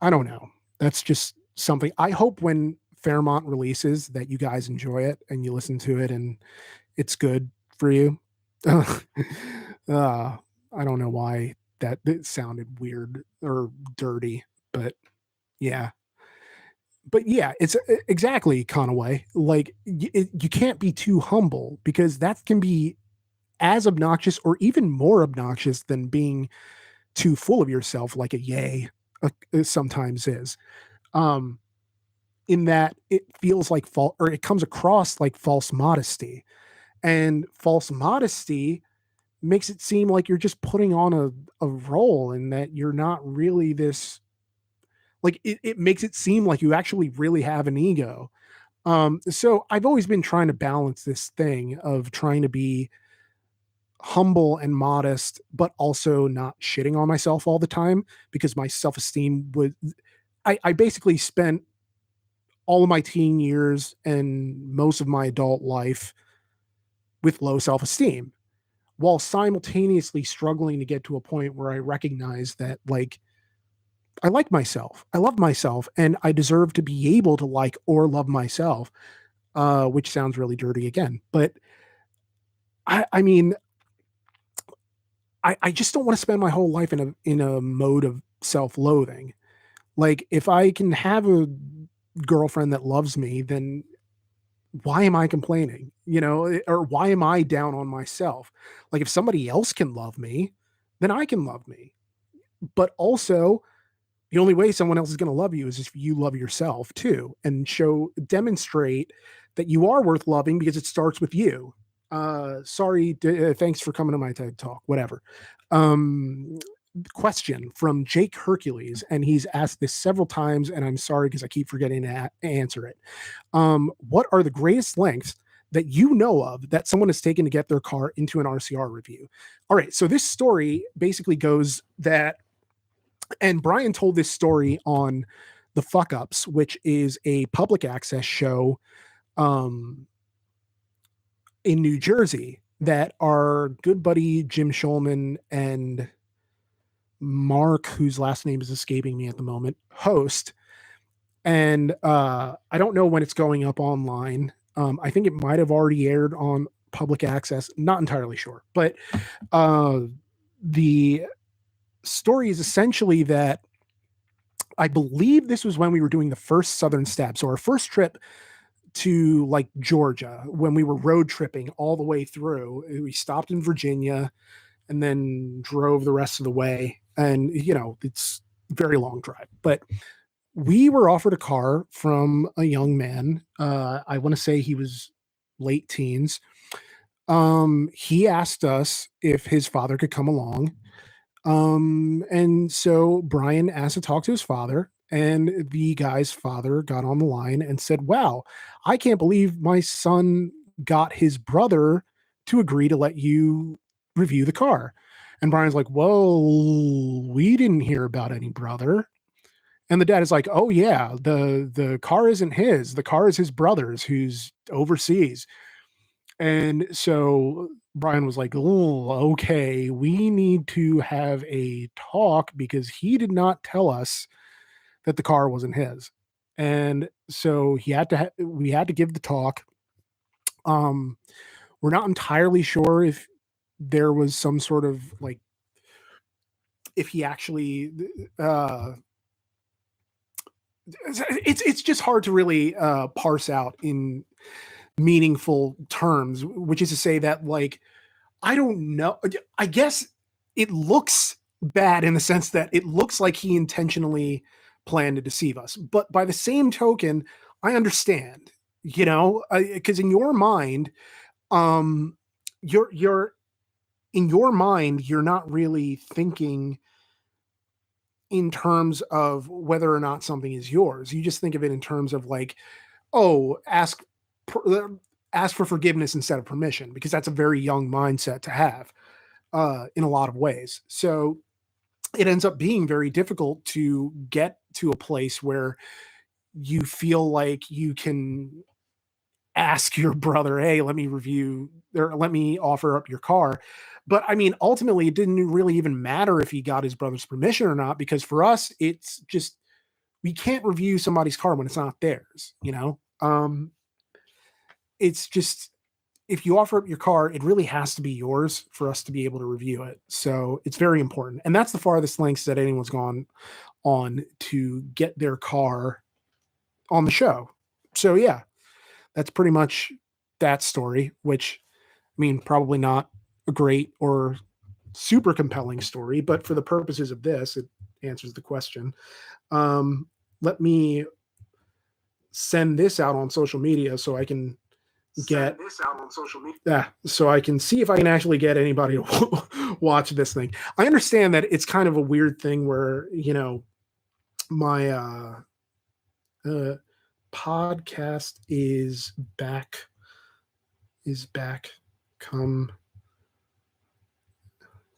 I don't know. That's just something I hope when Fairmont releases that you guys enjoy it and you listen to it and it's good for you. *laughs* uh, I don't know why that it sounded weird or dirty, but yeah. But yeah, it's exactly Conaway. Like it, you can't be too humble because that can be as obnoxious or even more obnoxious than being too full of yourself like a yay uh, uh, sometimes is um in that it feels like false or it comes across like false modesty and false modesty makes it seem like you're just putting on a, a role and that you're not really this like it, it makes it seem like you actually really have an ego Um, so I've always been trying to balance this thing of trying to be humble and modest, but also not shitting on myself all the time because my self esteem would. I, I basically spent all of my teen years and most of my adult life with low self esteem while simultaneously struggling to get to a point where I recognize that, like, I like myself. I love myself and I deserve to be able to like or love myself. Uh, which sounds really dirty again, but I, I mean, I, I just don't want to spend my whole life in a in a mode of self-loathing. Like if I can have a girlfriend that loves me, then why am I complaining? You know, eh, or why am I down on myself? Like if somebody else can love me, then I can love me. But also, the only way someone else is going to love you is if you love yourself too and show demonstrate that you are worth loving because it starts with you uh sorry d- uh, thanks for coming to my ted talk whatever um question from jake hercules and he's asked this several times and i'm sorry because i keep forgetting to a- answer it. Um what are the greatest lengths that you know of that someone has taken to get their car into an rcr review? All right so this story basically goes that and Brian told this story on the Fuck Ups, which is a public access show um, in New Jersey that our good buddy Jim Schulman and Mark, whose last name is escaping me at the moment, host. And uh, I don't know when it's going up online. Um, I think it might have already aired on public access. Not entirely sure, but uh, the story is essentially that I believe this was when we were doing the first Southern Step. So our first trip to like Georgia, when we were road tripping all the way through, we stopped in Virginia and then drove the rest of the way. And you know, it's very long drive, but we were offered a car from a young man. Uh, I want to say he was late teens. Um, he asked us if his father could come along um, and so Brian asked to talk to his father, and the guy's father got on the line and said, Wow, I can't believe my son got his brother to agree to let you review the car. And Brian's like, Well, we didn't hear about any brother. And the dad is like, "Oh yeah, the the car isn't his. The car is his brother's who's overseas." And so Brian was like, "Oh, okay, we need to have a talk because he did not tell us that the car wasn't his." And so he had to ha- we had to give the talk. Um we're not entirely sure if there was some sort of like if he actually uh it's it's just hard to really uh parse out in meaningful terms, which is to say that like I don't know. I guess it looks bad in the sense that it looks like he intentionally planned to deceive us. But by the same token, I understand, you know, because in your mind, um, you're you're in your mind, you're not really thinking in terms of whether or not something is yours. You just think of it in terms of like, oh, ask uh, ask for forgiveness instead of permission because that's a very young mindset to have uh, in a lot of ways. So it ends up being very difficult to get to a place where you feel like you can ask your brother, "Hey, let me review or let me offer up your car." But I mean, ultimately, it didn't really even matter if he got his brother's permission or not because for us, it's just we can't review somebody's car when it's not theirs, you know. Um, it's just if you offer up your car, it really has to be yours for us to be able to review it. So it's very important. And that's the farthest lengths that anyone's gone on to get their car on the show. So yeah, that's pretty much that story, which I mean, probably not a great or super compelling story, but for the purposes of this, it answers the question. Um, let me send this out on social media so I can get this out on social media. Yeah, so I can see if I can actually get anybody *laughs* to watch this thing. I understand that it's kind of a weird thing where you know my uh, uh podcast is back. Is back. Come.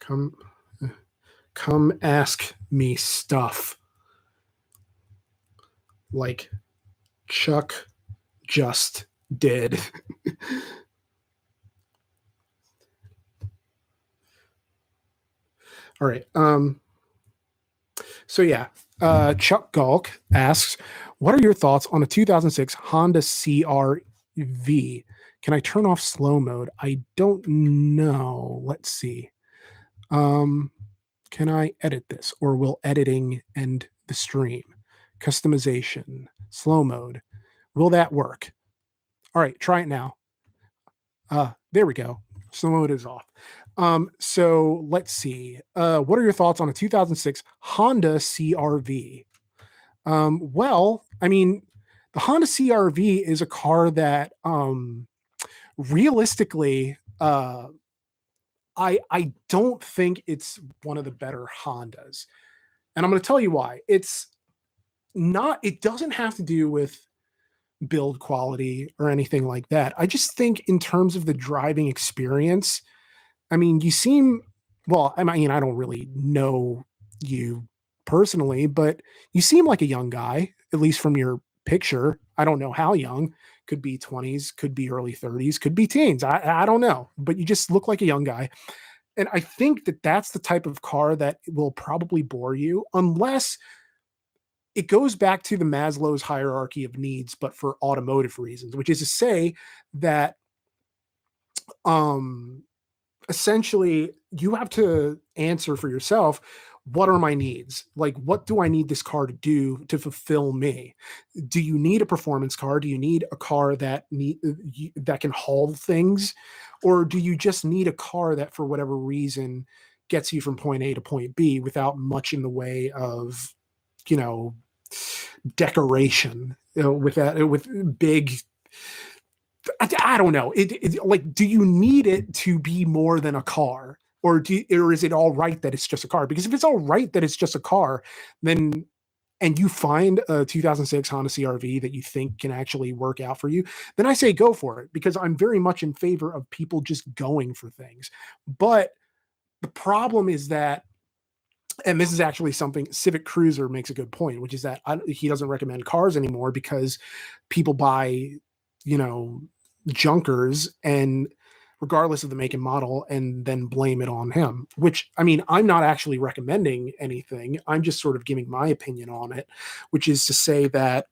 Come. Come ask me stuff. Like Chuck just did. *laughs* All right. Um so yeah, uh Chuck Galk asks, what are your thoughts on a 2006 Honda CRV? Can I turn off slow mode? I don't know. Let's see. Um can I edit this or will editing end the stream? Customization, slow mode. Will that work? All right, try it now. Uh, there we go. Slow mode is off. Um, so let's see. Uh, what are your thoughts on a 2006 Honda CRV? Um, well, I mean, the Honda CRV is a car that um, realistically, uh, I I don't think it's one of the better Hondas, and I'm going to tell you why. It's not. It doesn't have to do with build quality or anything like that. I just think in terms of the driving experience, I mean, you seem well, I mean, I don't really know you personally, but you seem like a young guy, at least from your picture. I don't know how young, could be 20s, could be early 30s, could be teens. I, I don't know, but you just look like a young guy. And I think that that's the type of car that will probably bore you unless it goes back to the Maslow's hierarchy of needs, but for automotive reasons, which is to say that um essentially you have to answer for yourself what are my needs? Like what do i need this car to do to fulfill me? Do you need a performance car? Do you need a car that need uh, that can haul things? Or do you just need a car that for whatever reason gets you from point a to point b without much in the way of you know decoration you know, with that with big I, I don't know. It, it, like, do you need it to be more than a car, or do or is it all right that it's just a car? Because if it's all right that it's just a car, then and you find a 2006 Honda CRV that you think can actually work out for you, then I say go for it because I'm very much in favor of people just going for things. But the problem is that and this is actually something Civic Cruiser makes a good point, which is that I, he doesn't recommend cars anymore because people buy, you know, junkers and regardless of the make and model and then blame it on him which i mean i'm not actually recommending anything. I'm just sort of giving my opinion on it which is to say that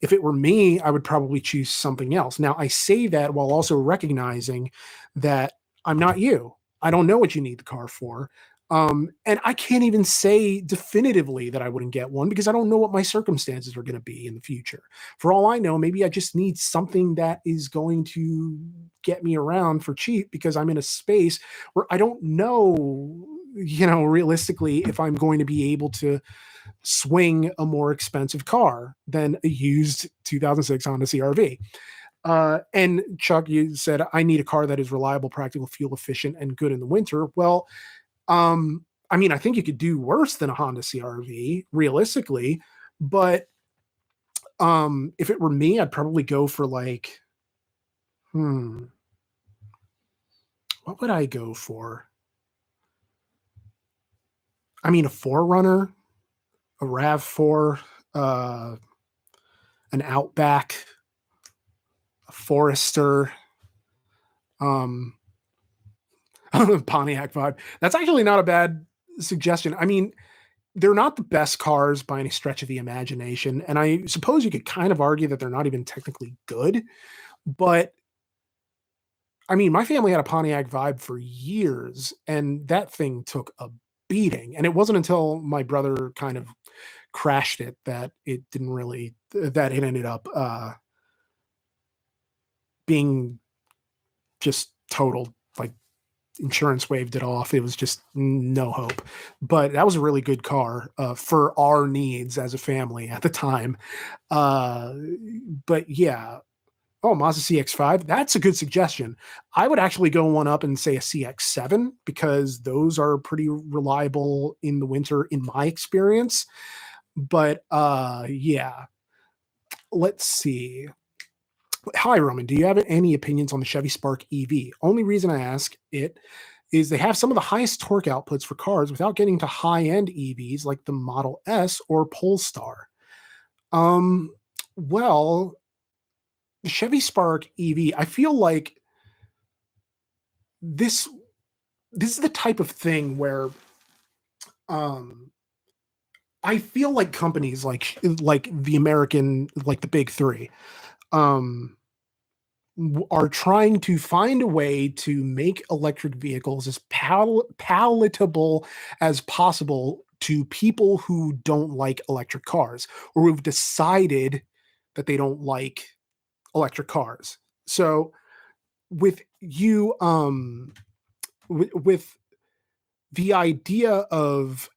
if it were me i would probably choose something else. Now i say that while also recognizing that i'm not you. I don't know what you need the car for um, and I can't even say definitively that I wouldn't get one because I don't know what my circumstances are going to be in the future. For all I know, maybe I just need something that is going to get me around for cheap because I'm in a space where I don't know, you know, realistically if I'm going to be able to swing a more expensive car than a used 2006 Honda CRV. Uh, and Chuck, you said I need a car that is reliable, practical, fuel efficient, and good in the winter. Well, um, I mean, I think you could do worse than a Honda CRV realistically, but um, if it were me, I'd probably go for like, hmm, what would I go for? I mean, a 4Runner, a RAV4, uh, an Outback, a Forester, um, *laughs* Pontiac vibe. That's actually not a bad suggestion. I mean, they're not the best cars by any stretch of the imagination. And I suppose you could kind of argue that they're not even technically good. But I mean, my family had a Pontiac vibe for years, and that thing took a beating. And it wasn't until my brother kind of crashed it that it didn't really, that it ended up uh, being just total like insurance waved it off. It was just no hope. But that was a really good car uh, for our needs as a family at the time. Uh, but yeah. Oh, Mazda CX5. That's a good suggestion. I would actually go one up and say a CX7 because those are pretty reliable in the winter, in my experience. But uh, yeah, let's see. Hi, Roman. Do you have any opinions on the Chevy Spark EV? Only reason I ask it is they have some of the highest torque outputs for cars without getting to high-end EVs like the Model S or Polestar. Um, well, the Chevy Spark EV, I feel like this this is the type of thing where um I feel like companies like like the American like the big 3 um are trying to find a way to make electric vehicles as pal- palatable as possible to people who don't like electric cars or who've decided that they don't like electric cars. So with you um with, the idea of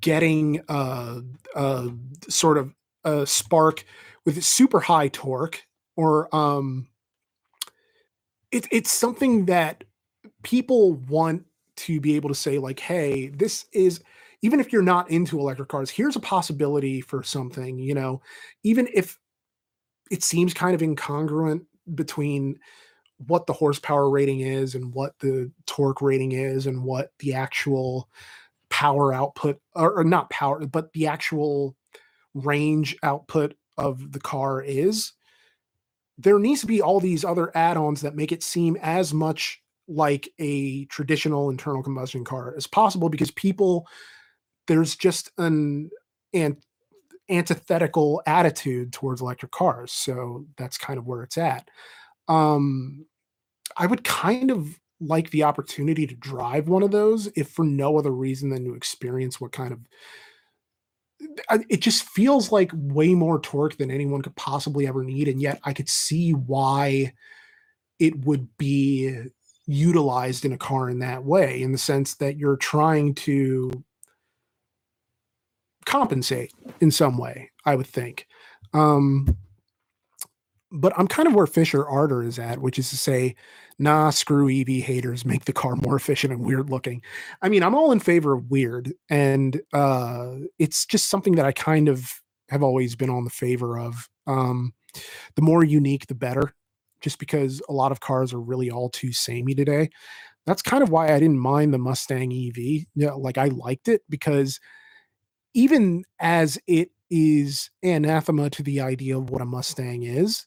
getting a, a sort of a spark with super high torque or um it, it's something that people want to be able to say like hey this is even if you're not into electric cars here's a possibility for something you know? Even if it seems kind of incongruent between what the horsepower rating is and what the torque rating is and what the actual power output or, or not power but the actual range output of the car is there needs to be all these other add-ons that make it seem as much like a traditional internal combustion car as possible because people there's just an an antithetical attitude towards electric cars so that's kind of where it's at. Um i would kind of like the opportunity to drive one of those if for no other reason than to experience what kind of it just feels like way more torque than anyone could possibly ever need and yet i could see why it would be utilized in a car in that way in the sense that you're trying to compensate in some way i would think. Um but i'm kind of where fisher arter is at which is to say nah screw ev haters make the car more efficient and weird looking. I mean i'm all in favor of weird and uh it's just something that i kind of have always been on the favor of. Um the more unique the better just because a lot of cars are really all too samey today. That's kind of why i didn't mind the mustang ev yeah like i liked it because even as it is anathema to the idea of what a Mustang is,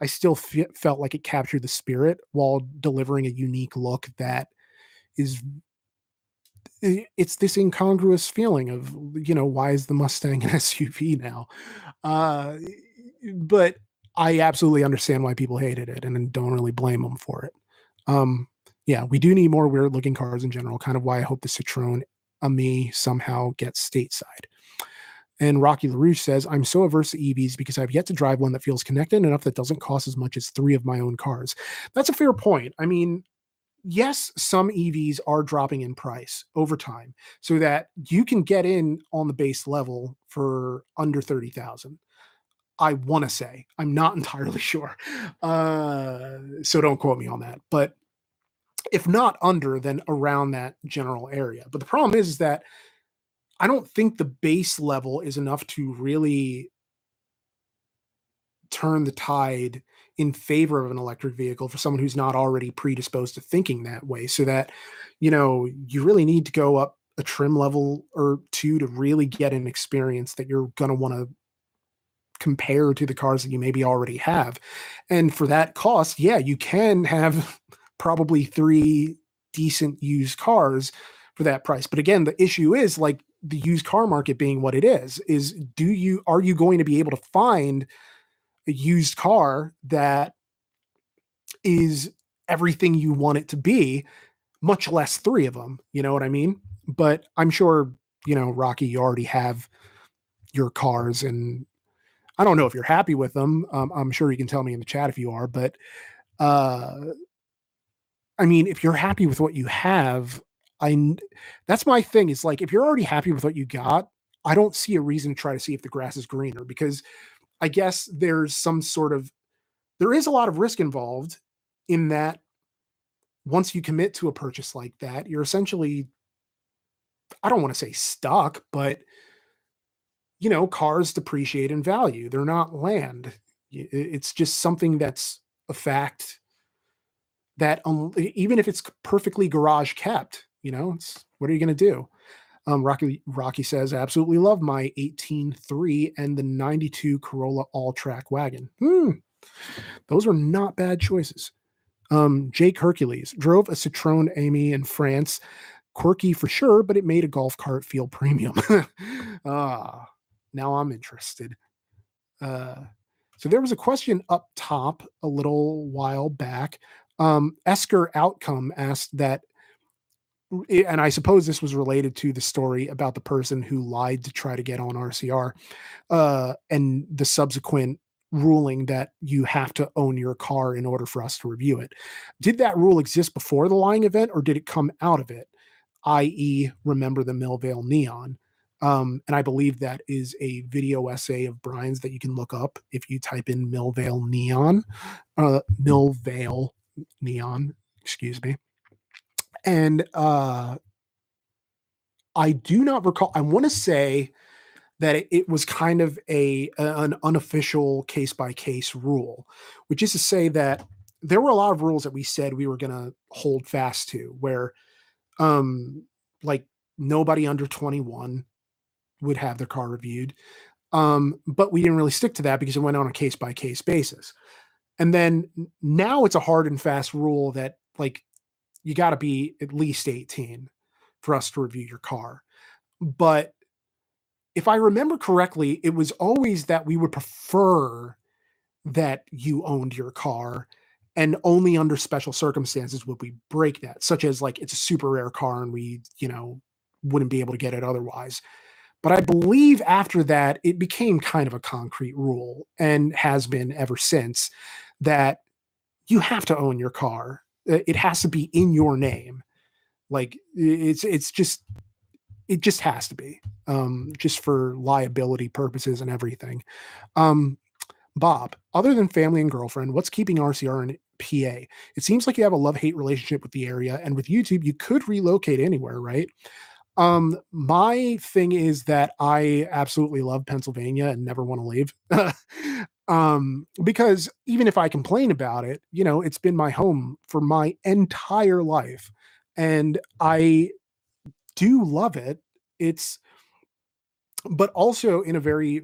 I still fe felt like it captured the spirit while delivering a unique look that is it's this incongruous feeling of, you know, why is the Mustang an *laughs* SUV now? Uh, but I absolutely understand why people hated it and don't really blame them for it. Um, yeah, we do need more weird looking cars in general, kind of why I hope the Citroen Ami somehow gets stateside. And Rocky LaRouche says, I'm so averse to EVs because I've yet to drive one that feels connected enough that doesn't cost as much as three of my own cars. That's a fair point. I mean, yes, some EVs are dropping in price over time so that you can get in on the base level for under 30,000. I want to say, I'm not *laughs* entirely sure. Uh, so don't quote me on that. But if not under, then around that general area. But the problem is, is that I don't think the base level is enough to really turn the tide in favor of an electric vehicle for someone who's not already predisposed to thinking that way. So that, you know, you really need to go up a trim level or two to really get an experience that you're going to want to compare to the cars that you maybe already have. And for that cost, yeah, you can have *laughs* probably three decent used cars for that price. But again, the issue is like the used car market being what it is is do you are you going to be able to find a used car that is everything you want it to be much less three of them you know what i mean? But i'm sure you know rocky you already have your cars and i don't know if you're happy with them um, i'm sure you can tell me in the chat if you are but uh i mean if you're happy with what you have I that's my thing is like if you're already happy with what you got, I don't see a reason to try to see if the grass is greener because I guess there's some sort of there is a lot of risk involved in that once you commit to a purchase like that, you're essentially I don't want to say stuck, but you know, cars depreciate in value. They're not land. It's just something that's a fact that um, even if it's perfectly garage kept, you know, it's what are you going to do? Um, Rocky Rocky says, absolutely love my 18.3 and the 92 Corolla All-Trac wagon. Hmm, those were not bad choices. Um, Jake Hercules drove a Citroen Ami in France. Quirky for sure, but it made a golf cart feel premium. *laughs* ah, now I'm interested. Uh, so there was a question up top a little while back. Um, Esker Outcome asked that, and I suppose this was related to the story about the person who lied to try to get on RCR uh, and the subsequent ruling that you have to own your car in order for us to review it. Did that rule exist before the lying event or did it come out of it? i.e., remember the Millvale Neon. Um, and I believe that is a video essay of Brian's that you can look up if you type in Millvale Neon, uh, Millvale Neon, excuse me. And uh, I do not recall. I want to say that it, was kind of a an unofficial case by case rule, which is to say that there were a lot of rules that we said we were going to hold fast to, where um like nobody under 21 would have their car reviewed um but we didn't really stick to that because it went on a case by case basis and then now it's a hard and fast rule that like you got to be at least 18 for us to review your car. But if i remember correctly it was always that we would prefer that you owned your car and only under special circumstances would we break that such as like it's a super rare car and we you know wouldn't be able to get it otherwise. But i believe after that it became kind of a concrete rule and has been ever since that you have to own your car it has to be in your name like it's it's just it just has to be um just for liability purposes and everything um Bob, other than family and girlfriend, what's keeping RCR in PA? It seems like you have a love hate relationship with the area, and with YouTube, you could relocate anywhere, right? Um, my thing is that I absolutely love Pennsylvania and never want to leave. *laughs* um, because even if I complain about it, you know, it's been my home for my entire life, and I do love it. It's but also in a very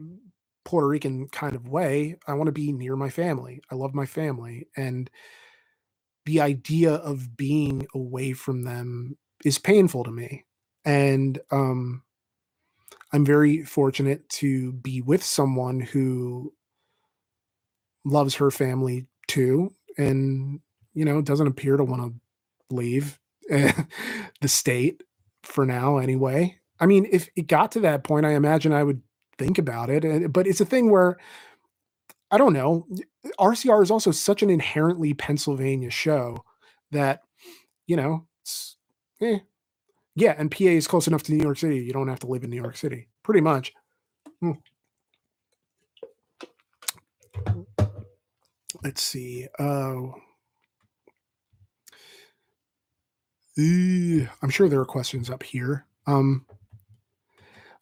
Puerto Rican kind of way, I want to be near my family. I love my family. And the idea of being away from them is painful to me. And um, I'm very fortunate to be with someone who loves her family too. And, you know, doesn't appear to want to leave *laughs* the state for now, anyway. I mean, if it got to that point, I imagine I would think about it. But it's a thing where I don't know. RCR is also such an inherently Pennsylvania show that, you know, eh. yeah, and PA is close enough to New York City. You don't have to live in New York City, pretty much. Hmm. Let's see. Uh, I'm sure there are questions up here. Um,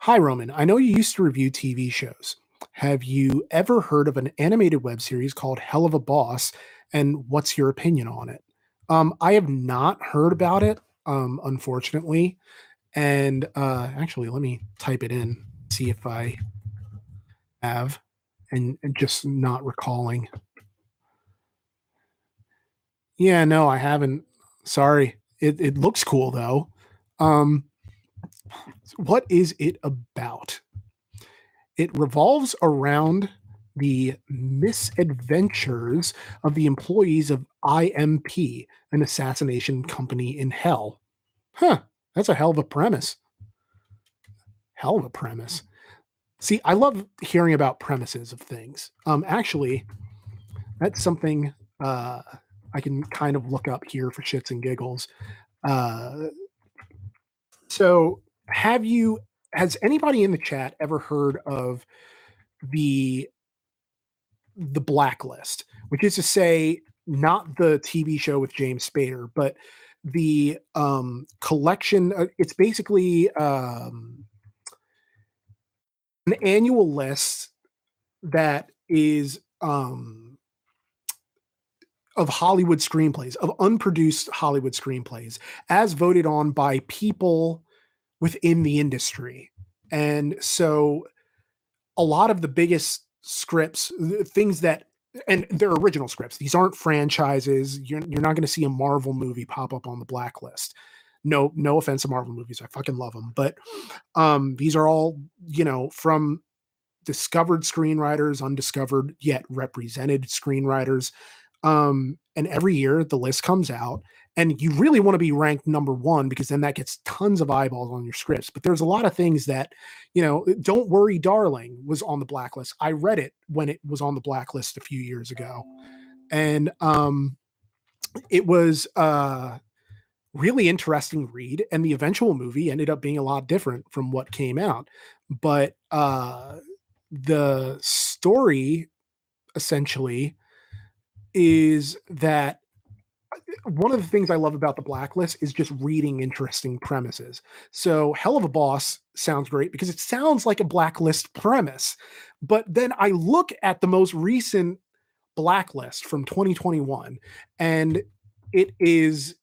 Hi, Roman. I know you used to review TV shows. Have you ever heard of an animated web series called Helluva Boss? And what's your opinion on it? Um, I have not heard about it, um, unfortunately. And uh, actually, let me type it in, see if I have, and, and just not recalling. Yeah, no, I haven't. Sorry. It, it looks cool though. Um, what is it about? It revolves around the misadventures of the employees of IMP, an assassination company in hell. Huh, that's a hell of a premise. Hell of a premise. See, I love hearing about premises of things. Um, actually, that's something uh, I can kind of look up here for shits and giggles. Uh, so, have you? Has anybody in the chat ever heard of the the blacklist, which is to say, not the TV show with James Spader, but the um, collection. Uh, it's basically um, An annual list that is, um of Hollywood screenplays, of unproduced Hollywood screenplays, as voted on by people within the industry. And so a lot of the biggest scripts, th things that and they're original scripts. These aren't franchises. You're you're not gonna see a Marvel movie pop up on the blacklist. No no offense to Marvel movies, I fucking love them, but, um, these are all, you know, from discovered screenwriters, undiscovered yet represented screenwriters, um, and every year the list comes out, and you really wanna be ranked number 1 because then that gets tons of eyeballs on your scripts, but there's a lot of things that, you know, uh, Don't Worry Darling was on the blacklist. I read it when it was on the blacklist a few years ago, and, um, it was a really interesting read, and the eventual movie ended up being a lot different from what came out, but, uh, the story essentially is that uh, one of the things I love about the blacklist is just reading interesting premises. So, Helluva Boss sounds great because it sounds like a blacklist premise, but then I look at the most recent blacklist from 2021, and it is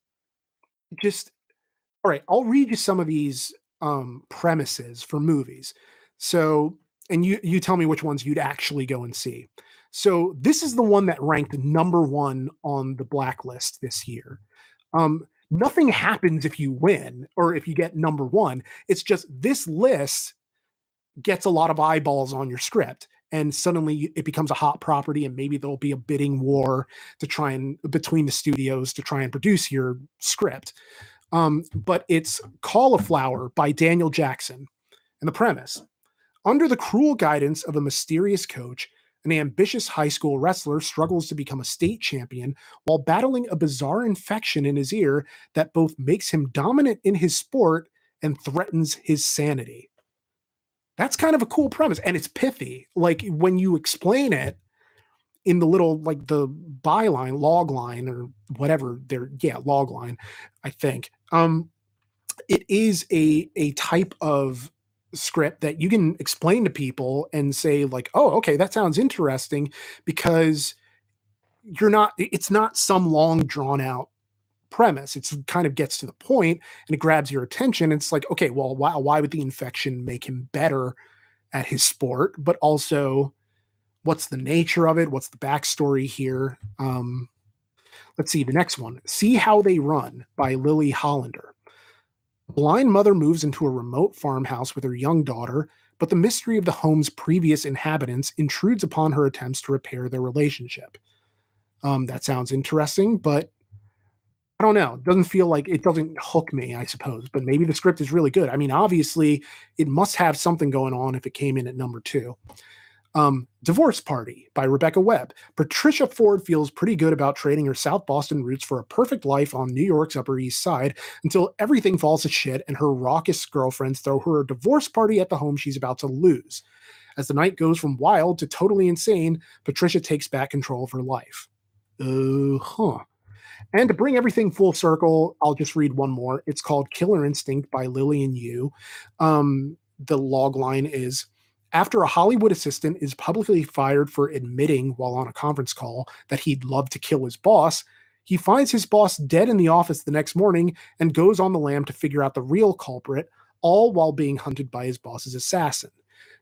just Alright, I'll read you some of these, um, premises for movies. So and you you tell me which ones you'd actually go and see. So, this is the one that ranked number 1 on the blacklist this year. Um, nothing happens if you win or if you get number 1. It's just this list gets a lot of eyeballs on your script, and suddenly it becomes a hot property, and maybe there'll be a bidding war to try and between the studios to try and produce your script. Um, but it's Cauliflower by Daniel Jackson, and the premise: Under the cruel guidance of a mysterious coach, an ambitious high school wrestler struggles to become a state champion while battling a bizarre infection in his ear that both makes him dominant in his sport and threatens his sanity. That's kind of a cool premise, and it's pithy. Like, when you explain it in the little like, the byline, log line, or whatever they're yeah, log line, I think. Um, it is a a type of script that you can explain to people and say like, "Oh, okay, that sounds interesting," because you're not it's not some long drawn out premise. It's kind of gets to the point, and it grabs your attention. It's like, "Okay, well, why why would the infection make him better at his sport?" But also, what's the nature of it? What's the backstory here? Um, let's see, the next one, See How They Run by Lily Hollander. A blind mother moves into a remote farmhouse with her young daughter, but the mystery of the home's previous inhabitants intrudes upon her attempts to repair their relationship. Um, that sounds interesting, but I don't know. It doesn't feel like it doesn't hook me, I suppose, but maybe the script is really good. I mean, obviously, it must have something going on if it came in at number 2. Um, Divorce Party by Rebecca Webb. Patricia Ford feels pretty good about trading her South Boston roots for a perfect life on New York's Upper East Side until everything falls to shit and her raucous girlfriends throw her a divorce party at the home she's about to lose. As the night goes from wild to totally insane, Patricia takes back control of her life. Uh-huh. And to bring everything full circle, I'll just read one more. It's called Killer Instinct by Lillian Yu. Um, the log line is after a Hollywood assistant is publicly fired for admitting while on a conference call that he'd love to kill his boss, he finds his boss dead in the office the next morning and goes on the lam to figure out the real culprit, all while being hunted by his boss's assassin.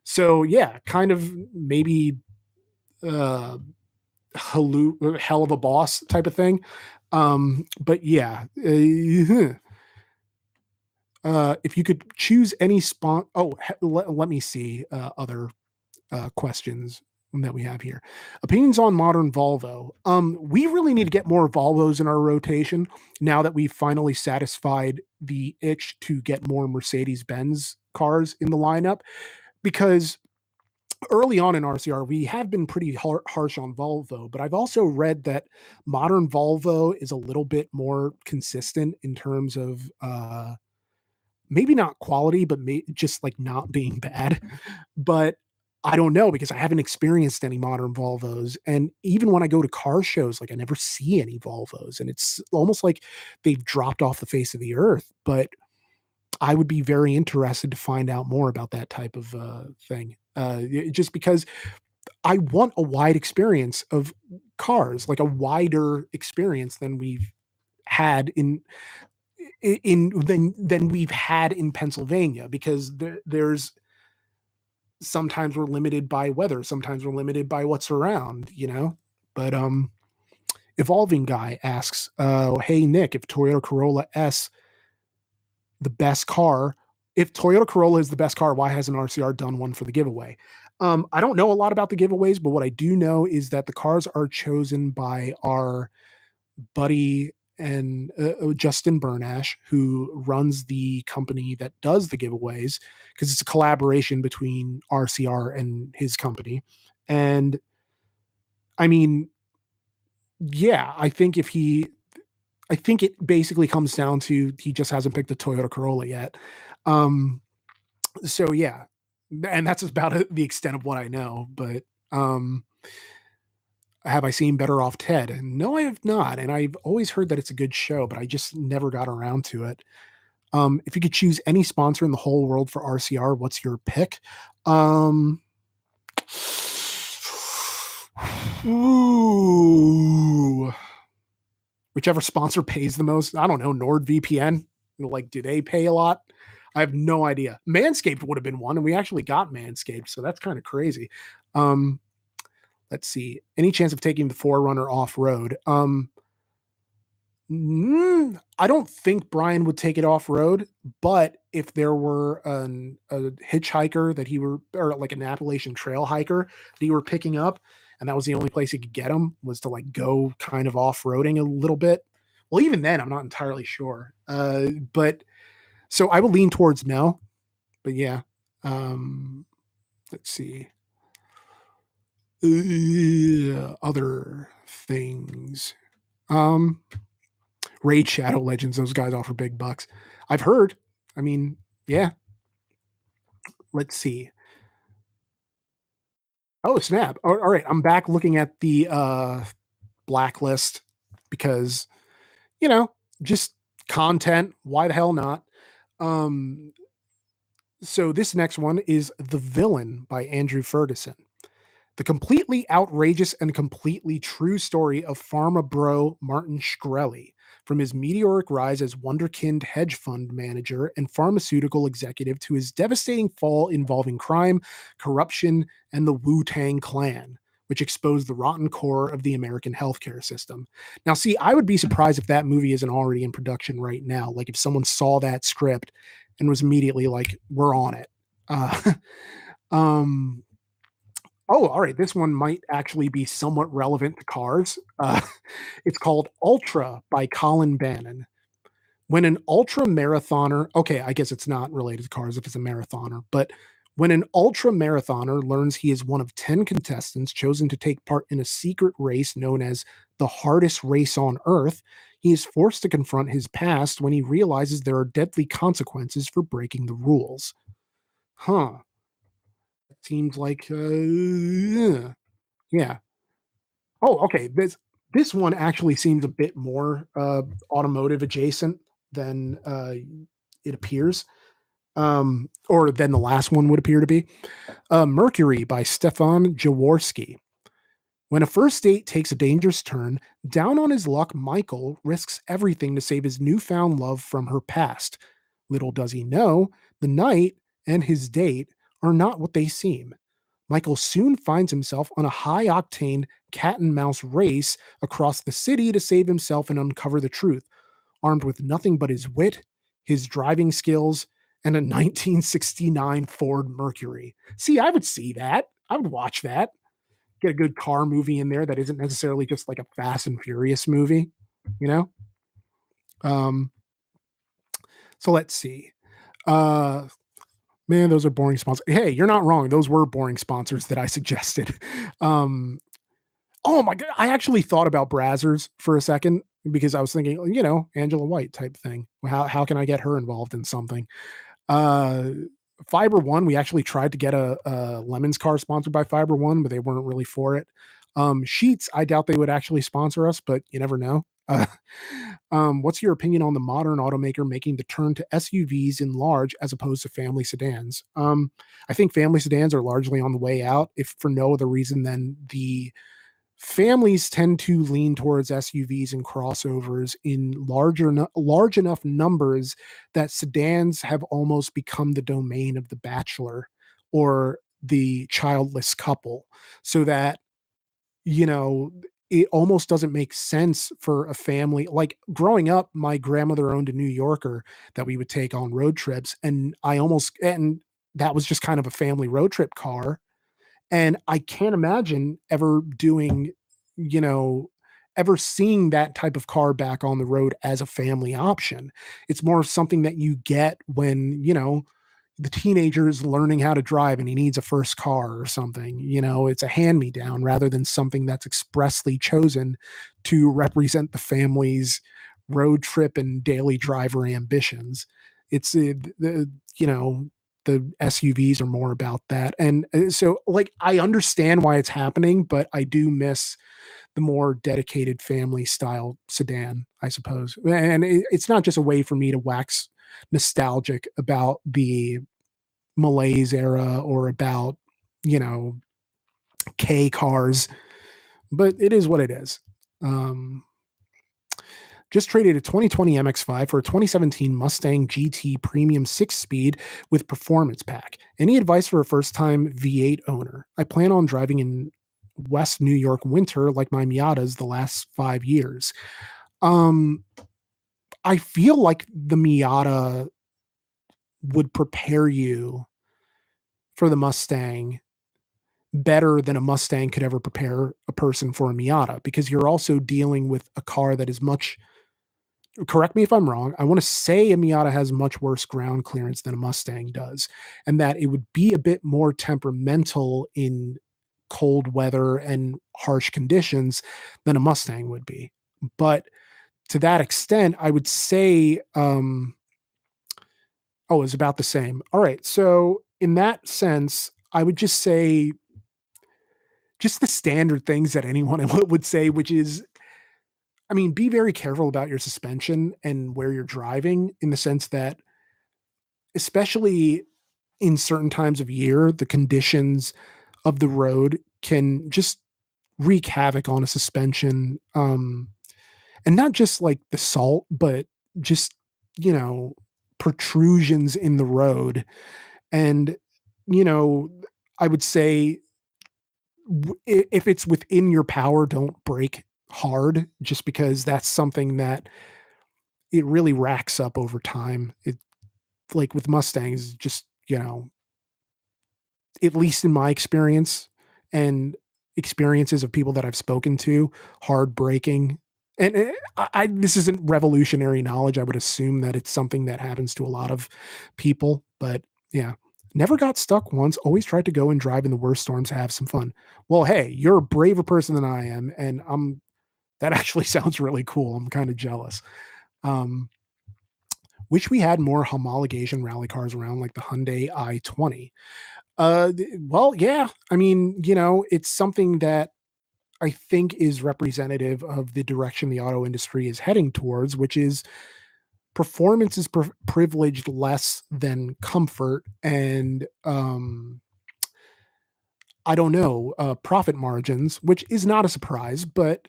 So, yeah, kind of maybe uh of a Boss type of thing. Um, but yeah, uh, *laughs* uh, if you could choose any spot oh, he let let me see, uh, other, uh, questions that we have here. Opinions on modern Volvo. Um, we really need to get more Volvos in our rotation now that we've finally satisfied the itch to get more Mercedes-Benz cars in the lineup, because early on in RCR, we have been pretty har harsh on Volvo, but I've also read that modern Volvo is a little bit more consistent in terms of, uh maybe not quality, but may just, like, not being *laughs* bad. But I don't know because I haven't experienced any modern Volvos, and even when I go to car shows, like, I never see any Volvos, and it's almost like they've dropped off the face of the earth, but I would be very interested to find out more about that type of, uh, thing. uh, just because I want a wide experience of cars, like a wider experience than we've had in in than than we've had in Pennsylvania because there there's sometimes we're limited by weather, sometimes we're limited by what's around, you know? But, um, Evolving Guy asks, uh, "Hey, Nick, if Toyota Corolla S the best car if Toyota Corolla is the best car, why hasn't RCR done one for the giveaway?" Um, I don't know a lot about the giveaways, but what I do know is that the cars are chosen by our buddy and, uh uh, Justin Bernash, who runs the company that does the giveaways, because it's a collaboration between RCR and his company, and I mean yeah, I think if he I think it basically comes down to he just hasn't picked a Toyota Corolla yet. Um, so yeah, and that's about the extent of what I know, but, um have I seen Better Off Ted? No, I have not, and I've always heard that it's a good show, but I just never got around to it. Um, if you could choose any sponsor in the whole world for RCR, what's your pick? Um *sighs* Ooh. Whichever sponsor pays the most. I don't know, NordVPN? Like, do they pay a lot? I have no idea. Manscaped would have been one, and we actually got Manscaped, so that's kinda crazy. Um, let's see. Any chance of taking the 4Runner off-road? Um mm, I don't think Brian would take it off-road, but if there were an a hitchhiker that he were or like an Appalachian Trail hiker that he were picking up, and that was the only place he could get him, was to, like, go kind of off-roading a little bit. Well, even then, I'm not entirely sure. Uh, but so I will lean towards no, but yeah. Um, let's see. Other things. Um, Raid Shadow Legends, those guys offer big bucks. I've heard. I mean, yeah. Let's see. Oh, snap. A alright, I'm back looking at the, uh, blacklist because, you know, just content, why the hell not? Um, so this next one is The Villain by Andrew Ferguson. The completely outrageous and completely true story of pharma bro Martin Shkreli, from his meteoric rise as wonderkind hedge fund manager and pharmaceutical executive to his devastating fall involving crime, corruption, and the Wu-Tang Clan, which exposed the rotten core of the American healthcare system. Now, see, I would be surprised if that movie isn't already in production right now, like, if someone saw that script and was immediately like, "We're on it." Uh, *laughs* um Oh, alright, this one might actually be somewhat relevant to cars. Uh, *laughs* it's called Ultra by Colin Bannon. When an ultra marathoner okay, I guess it's not related to cars if it's a marathoner, but when an ultra marathoner learns he is one of 10 contestants chosen to take part in a secret race known as the hardest race on Earth, he is forced to confront his past when he realizes there are deadly consequences for breaking the rules. Huh. Seems like, uh, yeah. Oh, okay, this this one actually seems a bit more, uh, automotive adjacent than, uh, it appears, um, or than the last one would appear to be. Uh, Mercury by Stefan Jaworski. When a first date takes a dangerous turn, down on his luck, Michael risks everything to save his newfound love from her past. Little does he know, the night and his date are not what they seem. Michael soon finds himself on a high-octane cat-and-mouse race across the city to save himself and uncover the truth, armed with nothing but his wit, his driving skills, and a *laughs* 1969 Ford Mercury. See, I would see that. I would watch that. Get a good car movie in there that isn't necessarily just like a Fast and Furious movie, you know? Um so let's see. Uh, man, those are boring sponsors. hey, you're not wrong, those were boring sponsors that I suggested. *laughs* Um, oh my god, I actually thought about Brazzers for a second because I was thinking, you know, Angela White type thing. How how can I get her involved in something? Uh, Fiber One, we actually tried to get a a lemons car sponsored by Fiber One, but they weren't really for it. Um, Sheetz, I doubt they would actually sponsor us, but you never know. Uh, um, what's your opinion on the modern automaker making the turn to SUVs in large as opposed to family sedans? Um, I think family sedans are largely on the way out, if for no other reason than the families tend to lean towards SUVs and crossovers in larger large enough numbers that sedans have almost become the domain of the bachelor or the childless couple so that you know it almost doesn't make sense for a family like growing up my grandmother owned a new yorker that we would take on road trips and i almost and that was just kind of a family road trip car and I can't imagine ever doing, you know, ever seeing that type of car back on the road as a family option. It's more of something that you get when, you know, the teenager is learning how to drive and he needs a first car or something. You know, it's a hand me down rather than something that's expressly chosen to represent the family's road trip and daily driver ambitions. It's uh, the, you know, the SUVs are more about that. And uh, so like I understand why it's happening, but I do miss the more dedicated family style sedan, I suppose. And it, it's not just a way for me to wax nostalgic about the malaise era or about, you know, K cars, but it is what it is. Um, just traded a 2020 MX5 for a 2017 Mustang GT Premium 6 speed with performance pack. Any advice for a first time V8 owner? I plan on driving in West New York winter like my Miatas the last five years. Um, I feel like the Miata would prepare you for the Mustang better than a Mustang could ever prepare a person for a Miata because you're also dealing with a car that is much correct me if I'm wrong. I want to say a Miata has much worse ground clearance than a Mustang does, and that it would be a bit more temperamental in cold weather and harsh conditions than a Mustang would be. But to that extent, I would say, um, oh, it's about the same. All right. So, in that sense, I would just say just the standard things that anyone *laughs* would say, which is I mean, be very careful about your suspension and where you're driving in the sense that especially in certain times of year, the conditions of the road can just wreak havoc on a suspension. Um, and not just like the salt, but just, you know, protrusions in the road. And, you know, I would say if it's within your power, don't break hard just because that's something that it really racks up over time. It like with Mustangs, just you know, at least in my experience and experiences of people that I've spoken to, hard braking. And eh, I, I this isn't revolutionary knowledge. I would assume that it's something that happens to a lot of people, but yeah. Never got stuck once, always tried to go and drive in the worst storms, have some fun. Well, hey, you're a braver person than I am, and I'm that *laughs* actually sounds really cool. I'm kind of jealous. Um, wish we had more homologation rally cars around like the Hyundai i20. Uh, well, yeah. I mean, you know, it's something that I think is representative of the direction the auto industry is heading towards, which is performance is pri- privileged less than comfort and um I don't know, uh, profit margins, which is not a surprise, but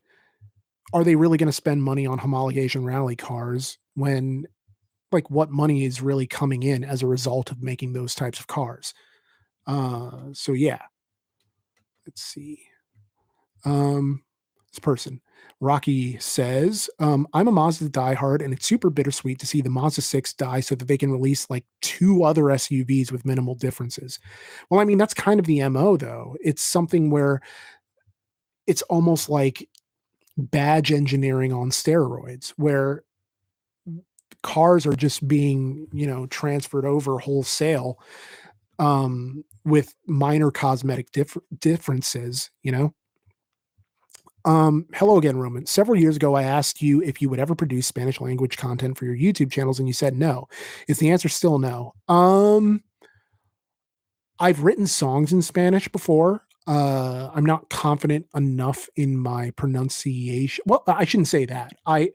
are they really going to spend money on homologation rally cars when like what money is really coming in as a result of making those types of cars? Uh so yeah. Let's see um this person. Rocky says um i'm a mazda diehard and it's super bittersweet to see the mazda 6 die so that they can release like two other suvs with minimal differences. Well i mean that's kind of the mo though. It's something where it's almost like badge engineering on steroids where cars are just being you know transferred over wholesale um with minor cosmetic dif- differences you know um hello again roman several years ago i asked you if you would ever produce spanish language content for your youtube channels and you said no is the answer still no um i've written songs in spanish before uh, I'm not confident enough in my pronunciation well, I shouldn't say that. I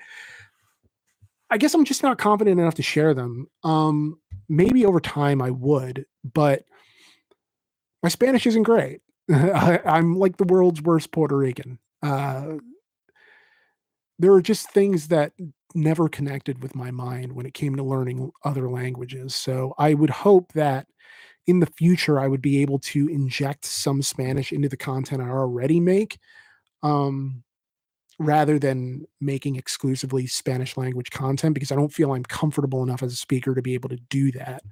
I guess I'm just not confident enough to share them. Um, maybe over time I would, but my Spanish isn't great. *laughs* I I'm like the world's worst Puerto Rican. Uh there are just things that never connected with my mind when it came to learning other languages, so I would hope that in the future, I would be able to inject some Spanish into the content I already make, um, rather than making exclusively Spanish language content because I don't feel I'm comfortable enough as a speaker to be able to do that,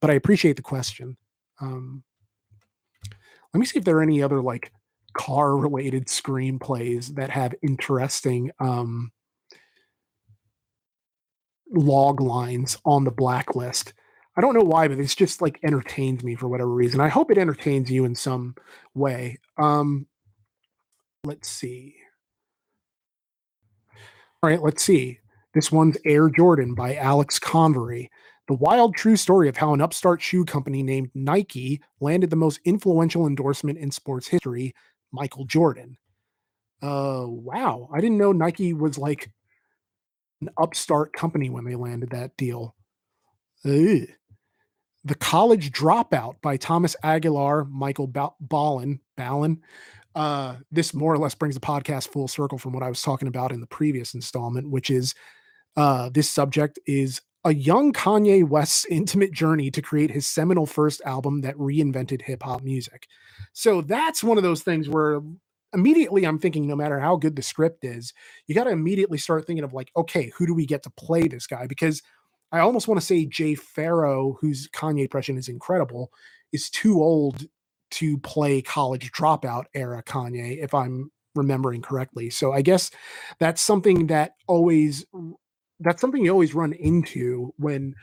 but I appreciate the question. Um let me see if there are any other, like, car-related screenplays that have interesting, um log lines on the blacklist. I don't know why, but it's just, like, entertained me for whatever reason. I hope it entertains you in some way. Um let's see. Alright, let's see. This one's Air Jordan by Alex Convery. The wild true story of how an upstart shoe company named Nike landed the most influential endorsement in sports history, Michael Jordan. Uh, wow. I didn't know Nike was, like an upstart company when they landed that deal. Ugh. The College Dropout by Thomas Aguilar, Michael Ba Ballin, Ballen. Uh, this more or less brings the podcast full circle from what I was talking about in the previous installment, which is, uh, this subject is a young Kanye West's intimate journey to create his seminal first album that reinvented hip-hop music. So that's one of those things where immediately I'm thinking no matter how good the script is, you gotta immediately start thinking of, like, "Okay, who do we get to play this guy?" Because I almost wanna say Jay Pharoah, whose Kanye impression is incredible, is too old to play College Dropout era Kanye, if I'm remembering correctly. So I guess that's something that always that's something you always run into when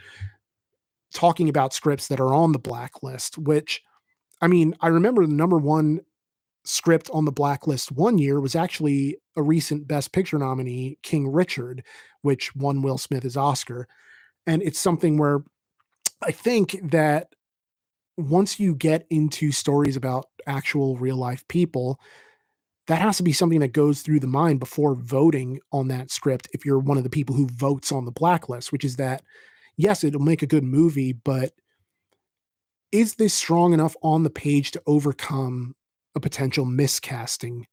talking about scripts that are on the blacklist, which I mean, I remember the number 1 script on the blacklist one year was actually a recent Best Picture nominee, King Richard, which won Will Smith his Oscar, and it's something where I think that once you get into stories about actual real life people, that has to be something that goes through the mind before voting on that script if you're one of the people who votes on the blacklist, which is that, yes, it'll make a good movie, but is this strong enough on the page to overcome a potential miscasting?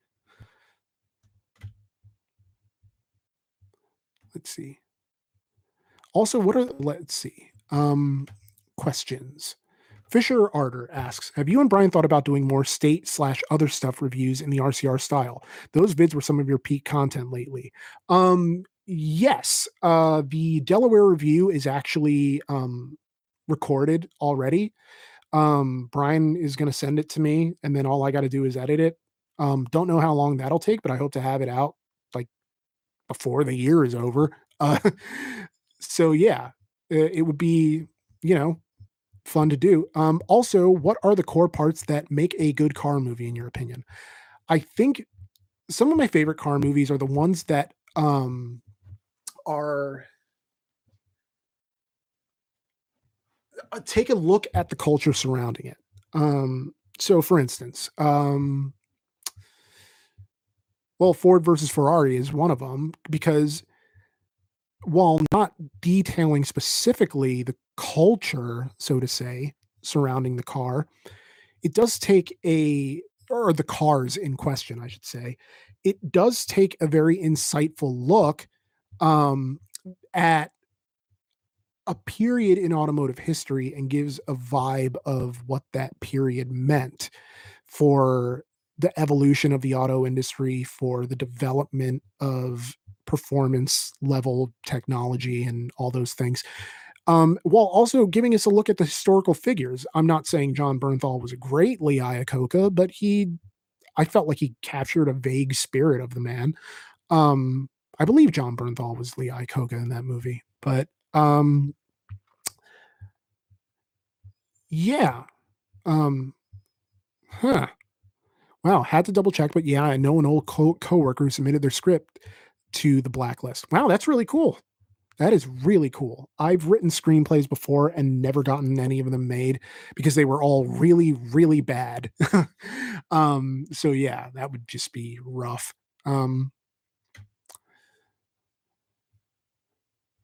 Let's see. Also, what are let's see, um, questions. Fisher Arter asks, "Have you and Brian thought about doing more state slash other stuff reviews in the RCR style? Those vids were some of your peak content lately." Um, yes, uh, the Delaware review is actually, um, recorded already. Um, Brian is gonna send it to me, and then all I gotta do is edit it. Um, don't know how long that'll take, but I hope to have it out, like, before the year is over. *laughs* Uh, so yeah, it it would be, you know, fun to do. Um, also, what are the core parts that make a good car movie in your opinion? I think some of my favorite car movies are the ones that, um, are uh, take a look at the culture surrounding it. Um, so for instance, um well, Ford versus Ferrari is one of them because while not detailing specifically the culture, so to say, surrounding the car, it does take a or the cars in question, I should say. It does take a very insightful look, um, at a period in automotive history and gives a vibe of what that period meant for the evolution of the auto industry, for the development of performance level technology and all those things, um, while also giving us a look at the historical figures. I'm not saying Jon Bernthal was a great Lee Iacocca, but he I felt like he captured a vague spirit of the man. Um, I believe Jon Bernthal was Lee Iacocca in that movie, but, um yeah, um huh. Wow, had to double check, but yeah, I know an old co coworker who submitted their script to the blacklist. Wow, that's really cool. That is really cool. I've written screenplays before and never gotten any of them made because they were all really, really bad. *laughs* um, so yeah, that would just be rough. Um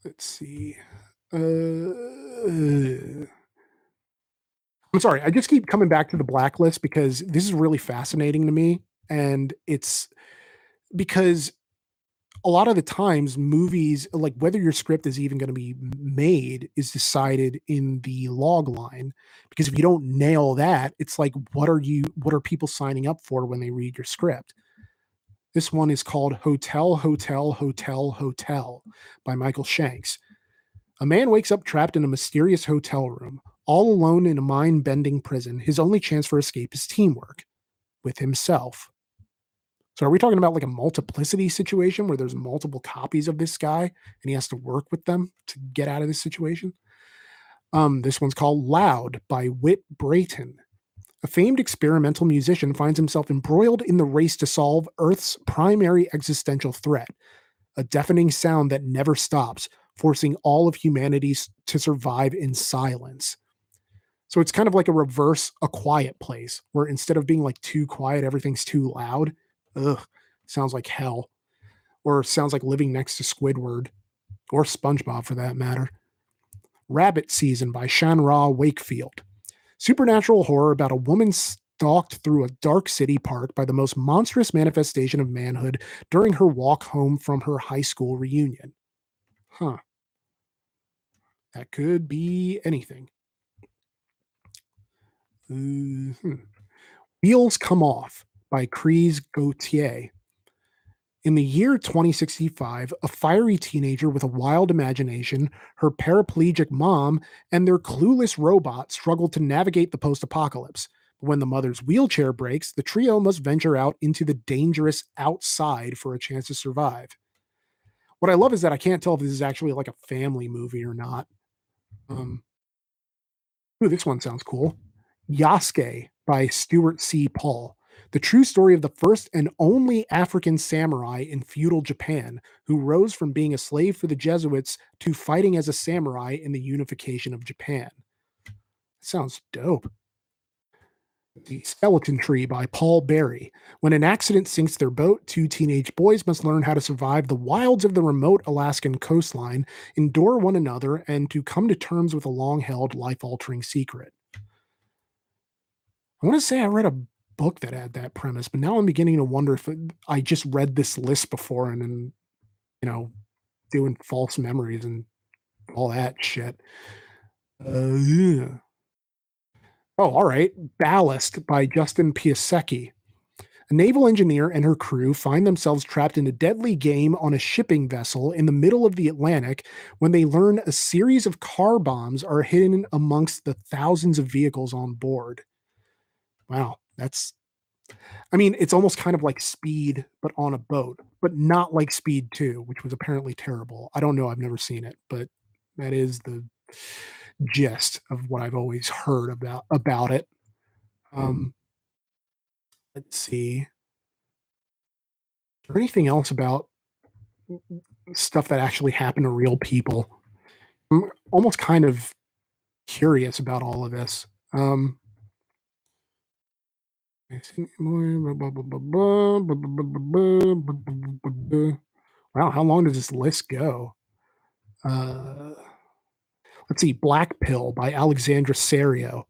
let's see. Uh I'm sorry, I just keep coming back to the blacklist because this is really fascinating to me, and it's because a lot of the times movies like whether your script is even gonna be made is decided in the log line, because if you don't nail that, it's like, what are you what are people signing up for when they read your script? This one is called Hotel, Hotel, Hotel, Hotel by Michael Shanks. A man wakes up trapped in a mysterious hotel room, all alone in a mind-bending prison. His only chance for escape is teamwork with himself. So are we talking about like a multiplicity situation where there's multiple copies of this guy and he has to work with them to get out of this situation? Um, this one's called Loud by Whit Brayton. A famed experimental musician finds himself embroiled in the race to solve Earth's primary existential threat, a deafening sound that never stops, forcing all of humanity to survive in silence. So it's kind of like a reverse A Quiet Place, where instead of being like too quiet, everything's too loud. Ugh, sounds like hell. Or sounds like living next to Squidward or SpongeBob for that matter. Rabbit Season by Shanra Wakefield. Supernatural horror about a woman stalked through a dark city park by the most monstrous manifestation of manhood during her walk home from her high school reunion. Huh. That could be anything. Mhm. Wheels Come Off by Chris Gautier. In the year 2065, a fiery teenager with a wild imagination, her paraplegic mom, and their clueless robot struggle to navigate the post-apocalypse. When the mother's wheelchair breaks, the trio must venture out into the dangerous outside for a chance to survive. What I love is that I can't tell if this is actually like a family movie or not. Um Ooh, this one sounds cool. Yasuke by Stuart C. Paul. The true story of the first and only African samurai in feudal Japan who rose from being a slave for the Jesuits to fighting as a samurai in the unification of Japan. Sounds dope. The Skeleton Tree by Paul Berry. When an accident sinks their boat, two teenage boys must learn how to survive the wilds of the remote Alaskan coastline, endure one another, and to come to terms with a long-held life-altering secret. I wanna say I read a book that had that premise, but now I'm beginning to wonder if I just read this list before and then, you know, doing false memories and all that shit. Uh, yeah. Oh, alright. Ballast by Justin Piasecki. A naval engineer and her crew find themselves trapped in a deadly game on a shipping vessel in the middle of the Atlantic when they learn a series of car bombs are hidden amongst the thousands of vehicles on board. Wow, that's I mean, it's almost kind of like Speed, but on a boat, but not like Speed 2, which was apparently terrible. I don't know, I've never seen it, but that is the gist of what I've always heard about about it. Um let's see. Or anything else about stuff that actually happened to real people. I'm almost kind of curious about all of this. Um Wow, how long does this list go? Uh, let's see, Black Pill by Alexandra Serio.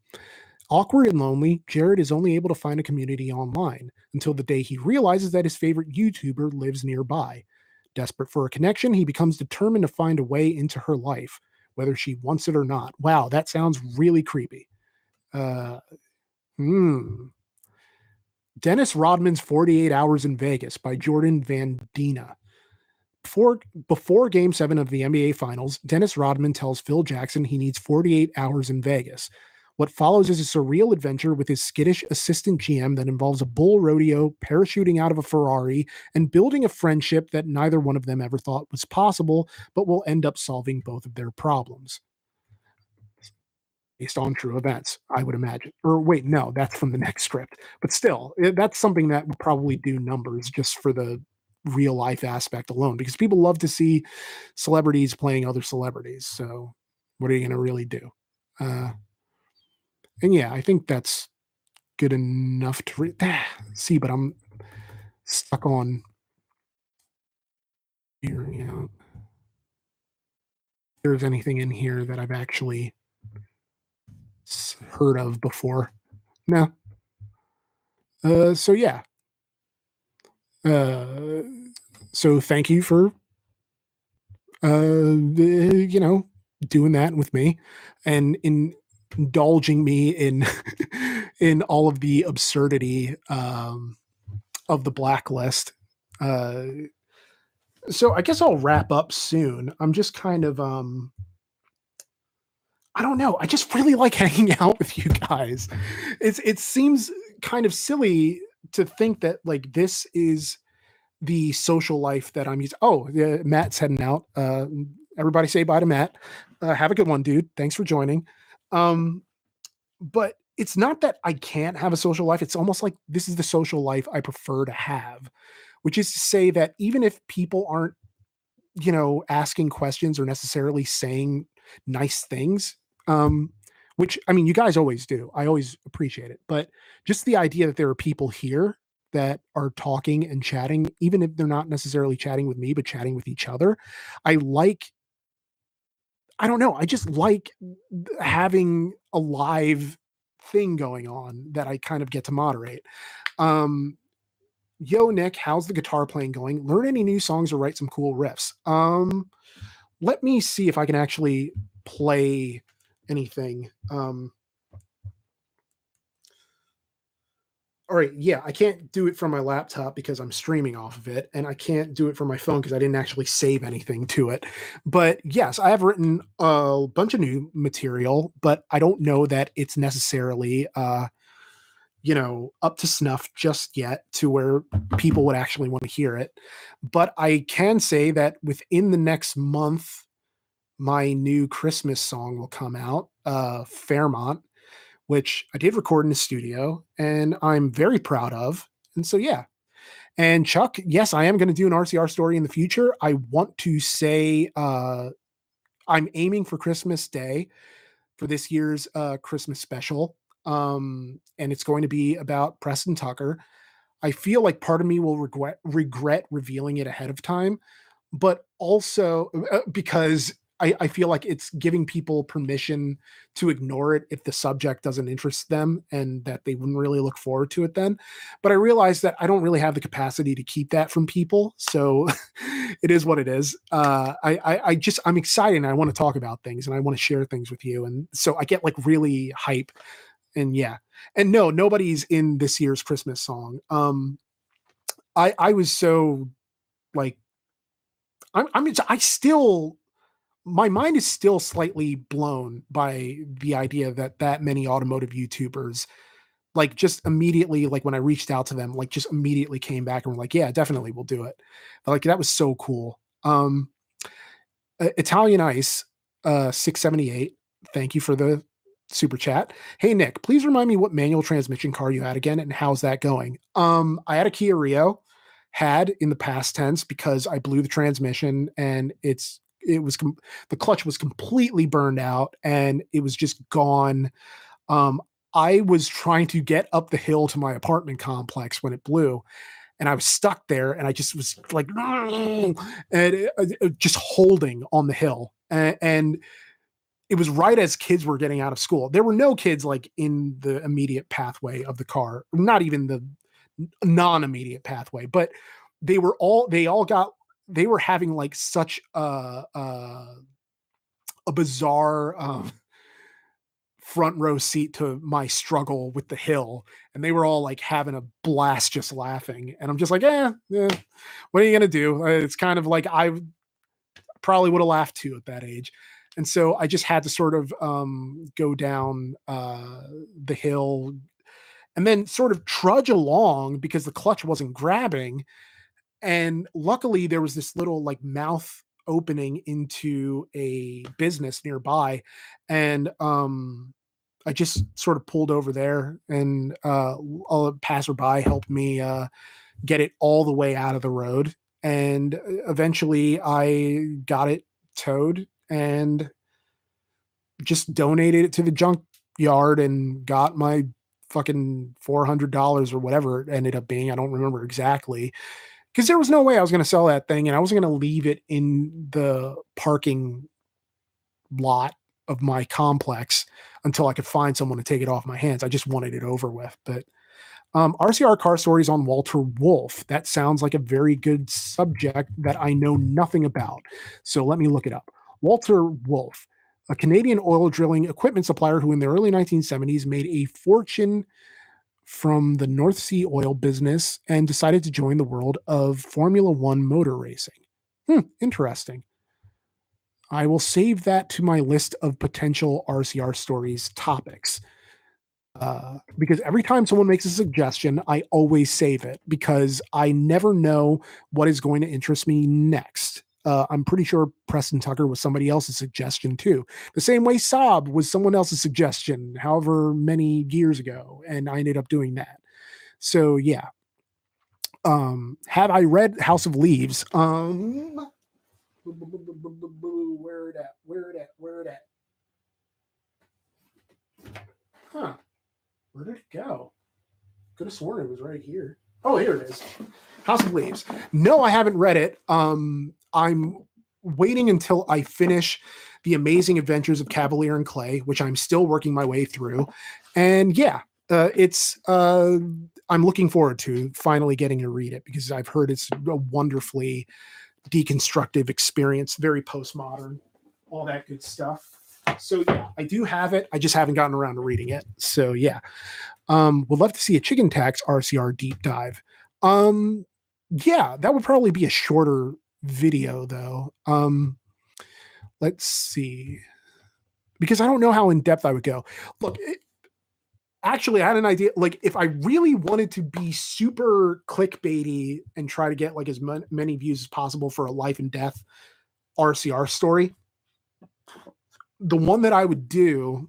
Awkward and lonely, Jared is only able to find a community online until the day he realizes that his favorite YouTuber lives nearby. Desperate for a connection, he becomes determined to find a way into her life, whether she wants it or not. Wow, that sounds really creepy. Uh, hmm. Dennis Rodman's 48 Hours in Vegas by Jordan Van Dina. Before before game 7 of the NBA Finals, Dennis Rodman tells Phil Jackson he needs 48 hours in Vegas. What follows is a surreal adventure with his skittish assistant GM that involves a bull rodeo, parachuting out of a Ferrari, and building a friendship that neither one of them ever thought was possible, but will end up solving both of their problems. Based on true events, I would imagine. Or wait, no, that's from the *laughs* next script. But still, eh, that's something that would probably do numbers just for the real life aspect alone because people love to see celebrities playing other celebrities. So what are you going to really do? Uh, and yeah, I think that's good enough to re- *sighs* see, but I'm stuck on here, you know, there's anything in here that I've actually heard of before. No. Uh, so yeah. Uh, so thank you for uh, you know, doing that with me and in indulging me in *laughs* in all of the absurdity um, of the blacklist. Uh, so I guess I'll wrap up soon. I'm just kind of um I don't know. I just really like *laughs* hanging out with you guys. It's it seems kind of silly to think that like this is the social life that I'm using. Oh, yeah, Matt's heading out. Uh, everybody say bye to Matt. Uh, have a good one, dude. Thanks for joining. Um, but it's not that I can't have a social life. It's almost like this is the social life I prefer to have, which is to say that even if people aren't, you know, asking questions or necessarily saying nice things, um, which I mean, you guys always do. I always appreciate it. But just the idea that there are people here that are talking and chatting, even if they're not necessarily chatting with me, but chatting with each other, I like I don't know. I just like having a live thing going on that I kind of get to moderate. Um, yo, Nick, how's the guitar playing going? Learn any new songs or write some cool riffs? Um, let me see if I can actually play anything. Um, all right, yeah, I can't do it from my laptop because I'm streaming off of it, and I can't do it from my phone because I didn't actually save anything to it. But yes, I have written a bunch of new material, but I don't know that it's necessarily, uh, you know, up to snuff just yet to where people would actually want to hear it. But I can say that within the next month, my new Christmas song will come out, uh, Fairmont which I did record in the studio and I'm very proud of. And so, yeah. And Chuck, yes, I am going to do an RCR story in the future. I want to say uh, I'm aiming for Christmas Day for this year's uh, Christmas special. Um, and it's going to be about Preston Tucker. I feel like part of me will regret regret revealing it ahead of time, but also uh, because I, I feel like it's giving people permission to ignore it if the subject doesn't interest them and that they wouldn't really look forward to it then. But I realize that I don't really have the capacity to keep that from people. So *laughs* it is what it is. Uh, I, I, I just, I'm excited and I want to talk about things and I want to share things with you. And so I get like really hype and yeah. And no, nobody's in this year's Christmas song. Um, I, I was so like, I'm, I mean, I still my mind is still slightly blown by the idea that that many automotive YouTubers like just immediately like when I reached out to them like just immediately came back and were like yeah definitely we'll do it. Like that was so cool. Um Italian Ice uh 678 thank you for the super chat. Hey Nick please remind me what manual transmission car you had again and how's that going? Um I had a Kia Rio had in the past tense because I blew the transmission and it's it was com- the clutch was completely burned out and it was just gone. Um, I was trying to get up the hill to my apartment complex when it blew, and I was stuck there, and I just was like, *sniffs* and it, it, just holding on the hill, and, and it was right as kids were getting out of school. There were no kids like in the immediate pathway of the car, not even the non-immediate pathway, but they were all they all got they were having like such a a, a bizarre um, front row seat to my struggle with the hill and they were all like having a blast just laughing and i'm just like eh, eh what are you gonna do? Uh, it's kind of like i probably would have laughed too at that age and so i just had to sort of um, go down uh, the hill and then sort of trudge along because the clutch wasn't grabbing and luckily there was this little like mouth opening into a business nearby and um i just sort of pulled over there and uh a passerby helped me uh get it all the way out of the road and uh, eventually I got it towed and just donated it to the junk yard and got my fucking $400 or whatever it ended up being. I don't remember exactly because there was no way I was going to sell that thing and I wasn't going to leave it in the parking lot of my complex until I could find someone to take it off my hands. I just wanted it over with. But um, RCR car stories on Walter Wolf. That sounds like a very good subject that I know nothing about. So let me look it up. Walter Wolf, a Canadian oil drilling equipment supplier who in the early 1970s made a fortune from the North Sea oil business and decided to join the world of Formula One motor racing. Hmm, interesting. I will save that to my list of potential RCR stories topics. Uh, because every time someone makes a suggestion, I always save it because I never know what is going to interest me next. Uh, I'm pretty sure Preston Tucker was somebody else's suggestion too. The same way Saab was someone else's suggestion, however many years ago, and I ended up doing that. So yeah. Um, have I read House of Leaves? Um, where it at? Where it at? Where it at? Huh? Where did it go? Could have sworn it was right here. Oh, here it is. House of Leaves. No, I haven't read it. Um, I'm waiting until I finish the amazing adventures of Kavalier and Clay, which I'm still working my way through. And yeah, uh, it's uh, I'm looking forward to finally getting to read it because I've heard it's a wonderfully deconstructive experience, very postmodern, all that good stuff. So yeah, I do have it. I just haven't gotten around to reading it. So yeah, um, would love to see a chicken tax RCR deep dive. Um, yeah, that would probably be a shorter video though. Um, let's see, because I don't know how in depth I would go. Look, it, actually, I had an idea. Like, if I really wanted to be super clickbaity and try to get like as many views as possible for a life and death RCR story, the one that I would do,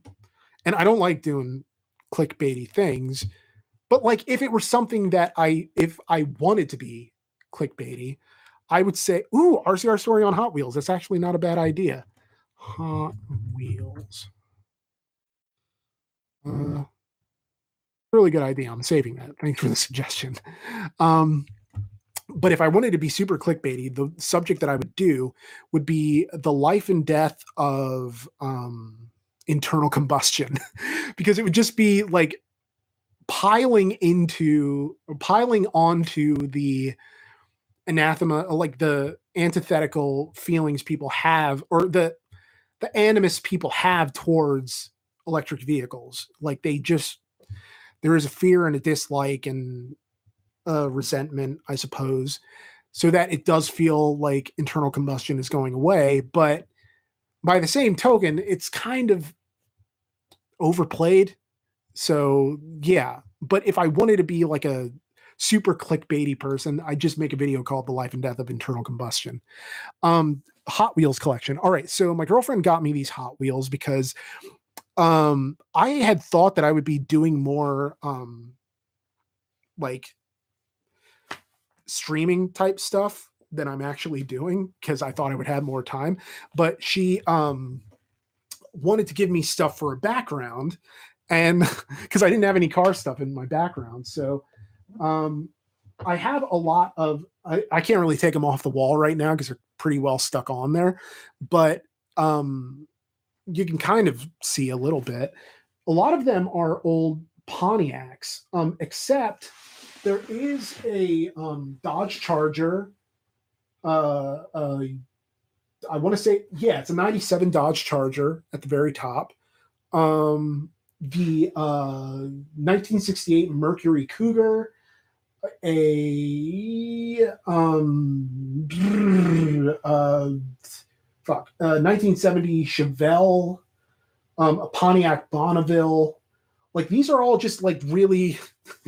and I don't like doing clickbaity things, but like if it were something that I, if I wanted to be clickbaity, I would say, ooh, RCR story on Hot Wheels. That's actually not a bad idea. Hot Wheels. Uh, really good idea. I'm saving that. Thanks for the suggestion. Um, but if I wanted to be super clickbaity, the subject that I would do would be the life and death of um, internal combustion, *laughs* because it would just be like piling into piling onto the anathema, uh, like the antithetical feelings people have, or the the animus people have towards electric vehicles. Like they just there is a fear and a dislike and a resentment, I suppose, so that it does feel like internal combustion is going away. But by the same token, it's kind of overplayed. So yeah, but if I wanted to be like a super clickbaity person, I just make a video called "The Life and Death of Internal Combustion." Um, Hot Wheels collection. All right, so my girlfriend got me these Hot Wheels because um I had thought that I would be doing more um like streaming type stuff than I'm actually doing because I thought I would have more time. But she um wanted to give me stuff for a background and *laughs* because I didn't have any car stuff in my background. So um I have a lot of I, I can't really take them off the wall right now because they're pretty well stuck on there. But um you can kind of see a little bit. A lot of them are old Pontiacs, um, except there is a um, Dodge Charger. Uh, uh, I want to say, yeah, it's a 97 Dodge Charger at the very top. Um, the uh, 1968 Mercury Cougar, a um, uh, fuck, uh, 1970 Chevelle, um, a Pontiac Bonneville. Like these are all just like really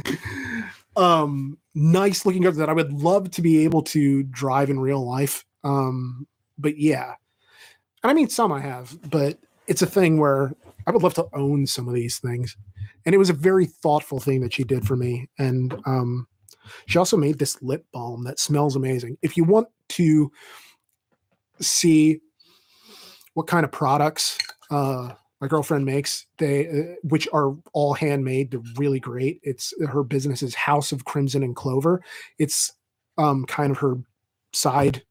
*laughs* um nice looking cars that I would love to be able to drive in real life. Um, but yeah. And I mean some I have, but it's a thing where I would love to own some of these things. And it was a very thoughtful thing that she did for me. And um She also made this lip balm that smells amazing. If you want to see what kind of products uh, my girlfriend makes, they uh, which are all handmade, they're really great. It's her business is House of Crimson and Clover. It's um, kind of her side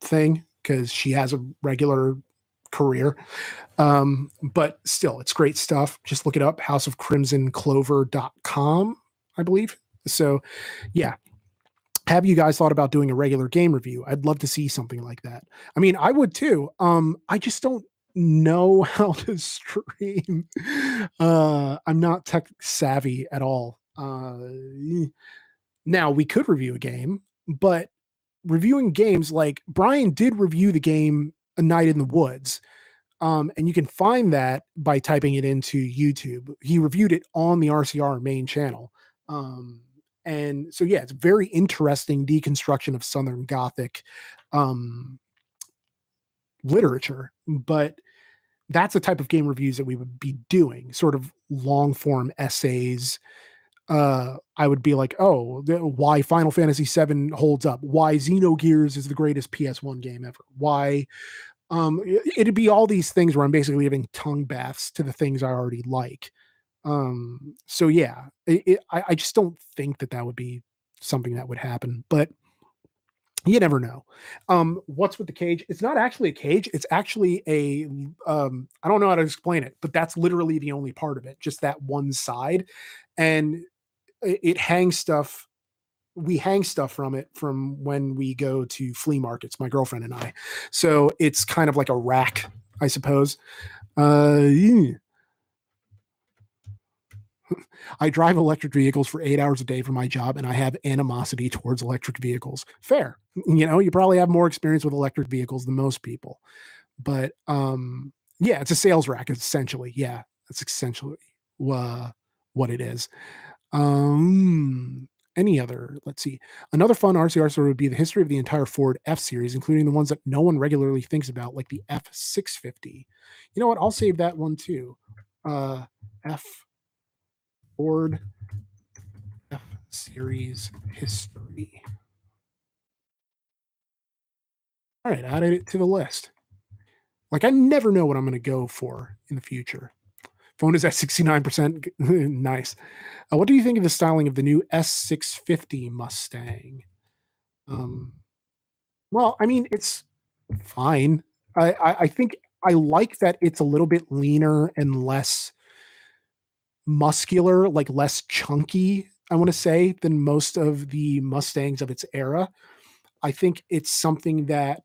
thing because she has a regular career. Um, but still, it's great stuff. Just look it up, houseofcrimsonclover.com, I believe. So, yeah. Have you guys thought about doing a regular game review? I'd love to see something like that. I mean, I would too. Um, I just don't know *laughs* how to stream. Uh, I'm not tech savvy at all. Uh, now we could review a game, but reviewing games like Brian did review the game A Night in the Woods. Um, and you can find that by typing it into YouTube. He reviewed it on the RCR main channel. Um, and so, yeah, it's very interesting deconstruction of Southern Gothic um, literature. But that's the type of game reviews that we would be doing, sort of long form essays. Uh, I would be like, oh, why Final Fantasy VII holds up, why Xenogears is the greatest PS1 game ever, why um, it'd be all these things where I'm basically giving tongue baths to the things I already like. Um, so yeah, it, it, I, I just don't think that that would be something that would happen, but you never know. Um, what's with the cage? It's not actually a cage. It's actually a um, I don't know how to explain it, but that's literally the only part of it, just that one side, and it, it hangs stuff we hang stuff from it from when we go to flea markets, my girlfriend and I. So it's kind of like a rack, I suppose. Uh. *laughs* I drive electric vehicles for eight hours a day for my job, and I have animosity *laughs* towards electric vehicles. Fair, you know, you probably have more experience with electric vehicles than most people, but um, yeah, it's a sales rack essentially. Yeah, that's essentially uh, what it is. Um, any other, let's see, another fun RCR story would be the history of the entire Ford F series, including the ones that no one regularly thinks about, like the F650. You know what? I'll save that one too. Uh, F Ford F series history. All right, added it to the list. Like I never know what I'm going to go for in the future. Phone is at 69%. *laughs* nice. Uh, what do you think of the styling of the new S650 Mustang? Um, well, I mean, it's fine. I, I, I think I like that it's a little bit leaner and less muscular, like less chunky, I want to say, than most of the Mustangs of its era. I think it's something that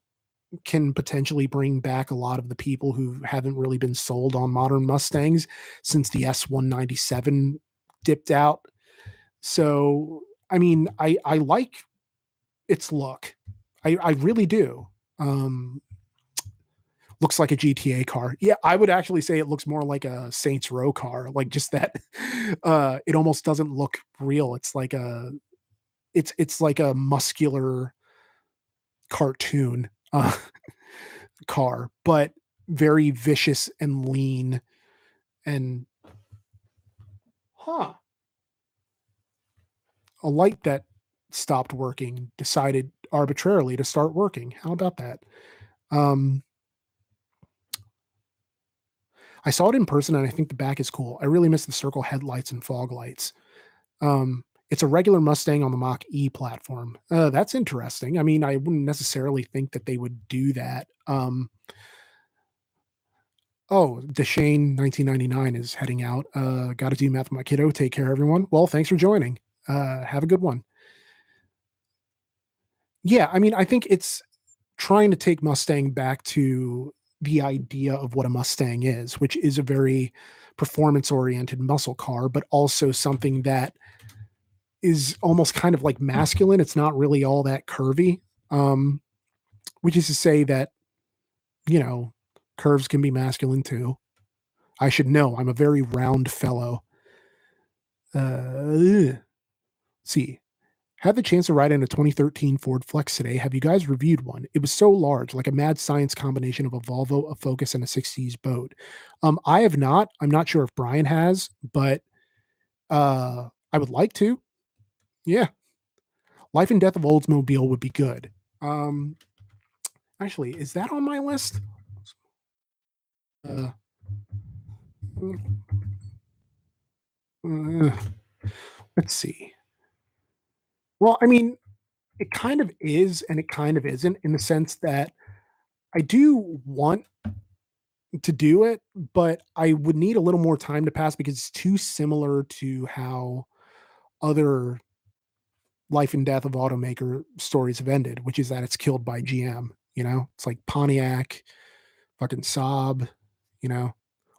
can potentially bring back a lot of the people who haven't really been sold on modern Mustangs since the S197 dipped out. So, I mean, I I like its look. I I really do. Um looks like a GTA car. Yeah, I would actually say it looks more like a Saints Row car. Like just that *laughs* uh it almost doesn't look real. It's like a it's it's like a muscular cartoon uh, *laughs* car, but very vicious and lean and huh a light that stopped working decided arbitrarily to start working how about that um i saw it in person and i think the back is cool i really miss the circle headlights and fog lights um it's a regular Mustang on the Mach E platform. Uh, that's interesting. I mean, I wouldn't necessarily think that they would do that. Um, oh, Deshane 1999 is heading out. Uh, Got to do math with my kiddo. Take care, everyone. Well, thanks for joining. Uh, have a good one. Yeah, I mean, I think it's trying to take Mustang back to the idea of what a Mustang is, which is a very performance oriented muscle car, but also something that is almost kind of like masculine. It's not really all that curvy. Um, which is to say that, you know, curves can be masculine too. I should know. I'm a very round fellow. Uh, see, had the chance to ride in a 2013 Ford Flex today. Have you guys reviewed one? It was so large, like a mad science combination of a Volvo, a Focus, and a 60s boat. Um, I have not. I'm not sure if Brian has, but uh, I would like to. Yeah. Life and Death of Oldsmobile would be good. Um, actually, is that on my list? Uh, uh, let's see. Well, I mean, it kind of is and it kind of isn't in the sense that I do want to do it, but I would need a little more time to pass because it's too similar to how other life and death of automaker stories have ended, which is that it's killed by GM. You know, it's like Pontiac, fucking Saab, you know,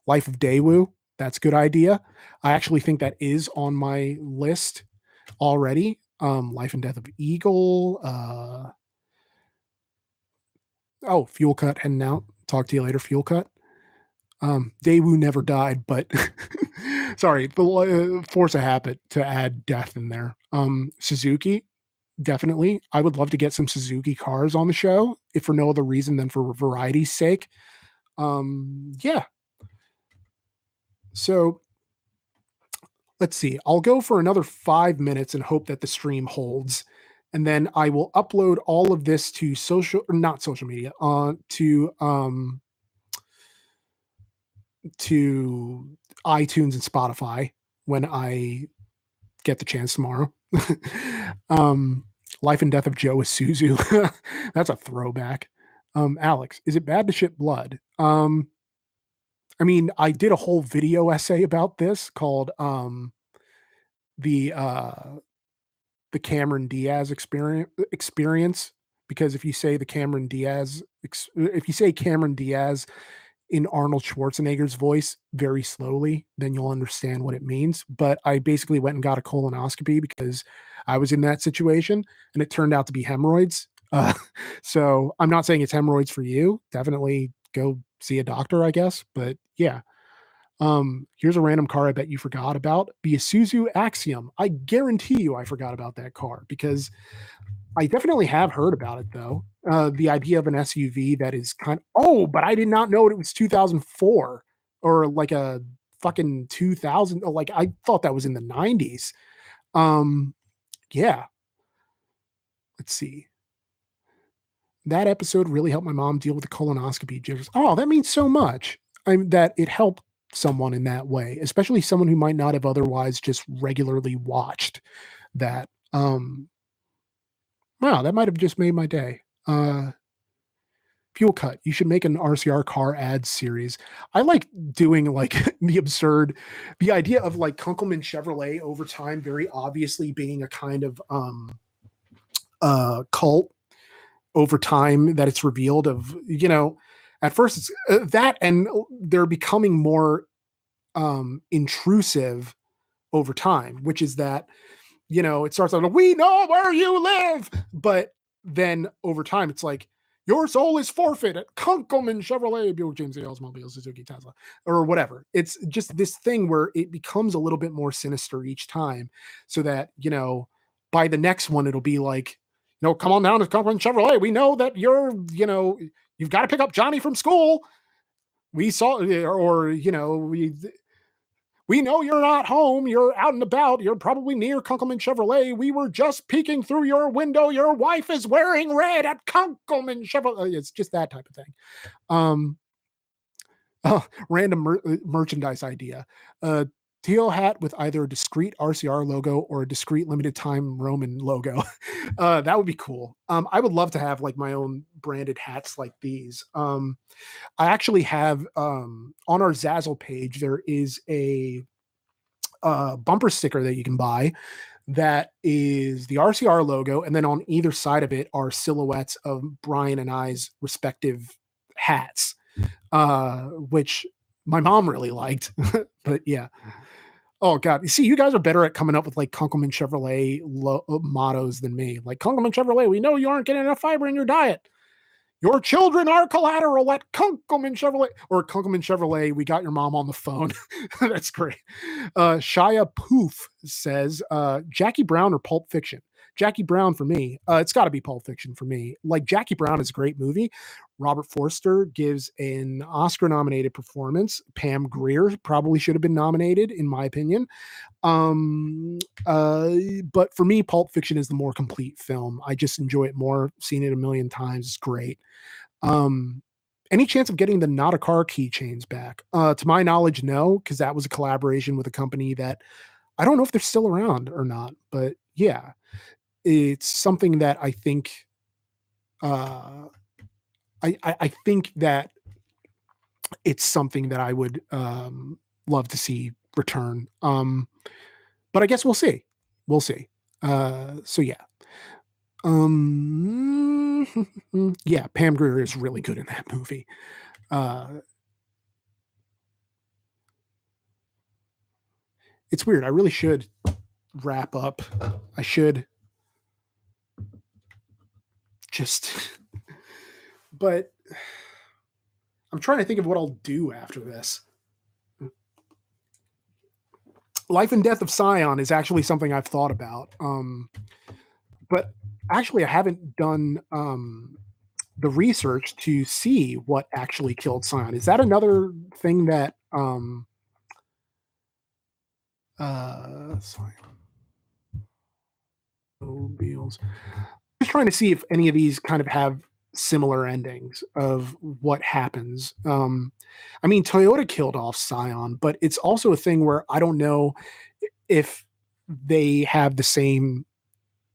Life of Daewoo. That's good idea. I actually think that is on my list already. Um, Life and Death of Eagle. Uh, oh, Fuel Cut heading out. Talk to you later, Fuel Cut. Um, Daewoo never died, but *laughs* sorry, the uh, force a habit to add death in there. Um, Suzuki, definitely. I would love to get some Suzuki cars on the show, if for no other reason than for variety's sake. Um, yeah. So let's see. I'll go for another five minutes and hope that the stream holds. And then I will upload all of this to social or not social media, uh, to um to iTunes and Spotify when I get the chance tomorrow. *laughs* um, Life and Death of Joe Isuzu. *laughs* That's a throwback. Um, Alex, is it bad to ship blood? Um, I mean, I did a whole video essay about this called um, the uh, the Cameron Diaz experience experience because if you say the Cameron Diaz if you say Cameron Diaz in Arnold Schwarzenegger's voice very slowly, then you'll understand what it means. But I basically went and got a colonoscopy because I was in that situation and it turned out to be hemorrhoids. Uh, *laughs* so I'm not saying it's hemorrhoids for you. Definitely go see a doctor, I guess. But yeah. Um, here's a random car I bet you forgot about the Isuzu Axiom. I guarantee you I forgot about that car because I definitely have heard about it though. Uh, the idea of an SUV that is kind of, oh, but I did not know it was 2004 or like a fucking 2000. Like I thought that was in the 90s. Um, yeah. Let's see. That episode really helped my mom deal with the colonoscopy jitters. Oh, that means so much. I'm that it helped someone in that way, especially someone who might not have otherwise just regularly watched that. Um, Wow, that might have just made my day. Uh, fuel cut. You should make an RCR car ad series. I like doing like *laughs* the absurd, the idea of like Kunkelman Chevrolet over time, very obviously being a kind of um uh cult over time that it's revealed of you know at first it's uh, that and they're becoming more um intrusive over time which is that you know, it starts out, we know where you live. But then over time, it's like, your soul is forfeit at Kunkelman Chevrolet, Buick James Oldsmobile, Suzuki, Tesla, or whatever. It's just this thing where it becomes a little bit more sinister each time, so that you know by the next one it'll be like, know, come on down to Kunkelman Chevrolet. We know that you're, you know, you've got to pick up Johnny from school. We saw, or, or you know, we we know you're not home. You're out and about. You're probably near Kunkelman Chevrolet. We were just peeking through your window. Your wife is wearing red at Kunkelman Chevrolet. It's just that type of thing. Um, oh, *laughs* random mer- uh, merchandise idea. Uh, teal hat with either a discrete RCR logo or a discrete limited time Roman logo. *laughs* Uh, that would be cool. Um, I would love to have like my own branded hats like these. Um, I actually have um, on our Zazzle page, there is a uh, bumper sticker that you can buy that is the RCR logo. And then on either side of it are silhouettes of Brian and I's respective hats, uh, which my mom really liked. *laughs* but yeah. Oh God! You see, you guys are better at coming up with like Kunkelman Chevrolet lo- uh, mottos than me. Like Kunkelman Chevrolet, we know you aren't getting enough fiber in your diet. Your children are collateral at Kunkelman Chevrolet or Kunkelman Chevrolet. We got your mom on the phone. *laughs* That's great. Uh, Shia Poof says uh, Jackie Brown or Pulp Fiction. Jackie Brown for me. Uh, it's got to be Pulp Fiction for me. Like Jackie Brown is a great movie. Robert Forster gives an Oscar nominated performance. Pam Grier probably should have been nominated, in my opinion. Um, uh, but for me, Pulp Fiction is the more complete film. I just enjoy it more. Seen it a million times. It's great. Um, any chance of getting the not a car keychains back? Uh, to my knowledge, no, because that was a collaboration with a company that I don't know if they're still around or not. But yeah, it's something that I think. Uh, I, I, think that it's something that I would um, love to see return. Um, but I guess we'll see. We'll see. Uh, so yeah. Um, *laughs* yeah, Pam Grier is really good in that movie. Uh, it's weird. I really should wrap up. I should just, but *sighs* I'm trying to think of what I'll do after this. Life and Death of Scion is actually something I've thought about. Um, but actually, I haven't done um, the research to see what actually killed Scion. Is that another thing that um, uh? Just trying to see if any of these kind of have similar endings of what happens. Um, I mean, Toyota killed off Scion, but it's also a thing where I don't know if they have the same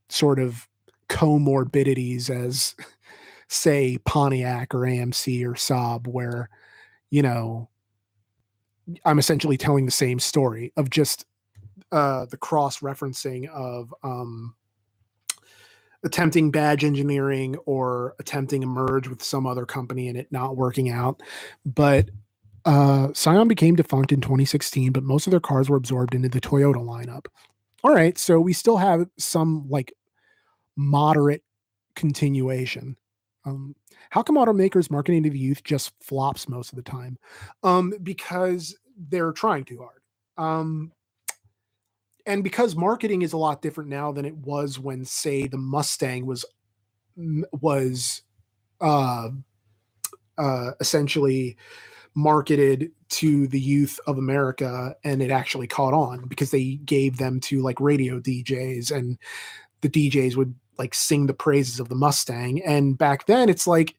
sort of comorbidities as, say, Pontiac or AMC or Saab, where, you know, I'm essentially telling the same story of just uh, the cross referencing of um, attempting badge engineering or attempting a merge with some other company and it not working out. But uh, Scion became defunct in 2016, but most of their cars were absorbed into the Toyota lineup. All right, so we still have some like moderate continuation. Um, how come automakers marketing to the youth just flops most of the time? Um, because they're trying too hard. Um, and because marketing is a lot different now than it was when say the mustang was was uh uh essentially marketed to the youth of america and it actually caught on because they gave them to like radio djs and the djs would like sing the praises of the mustang. And back then it's like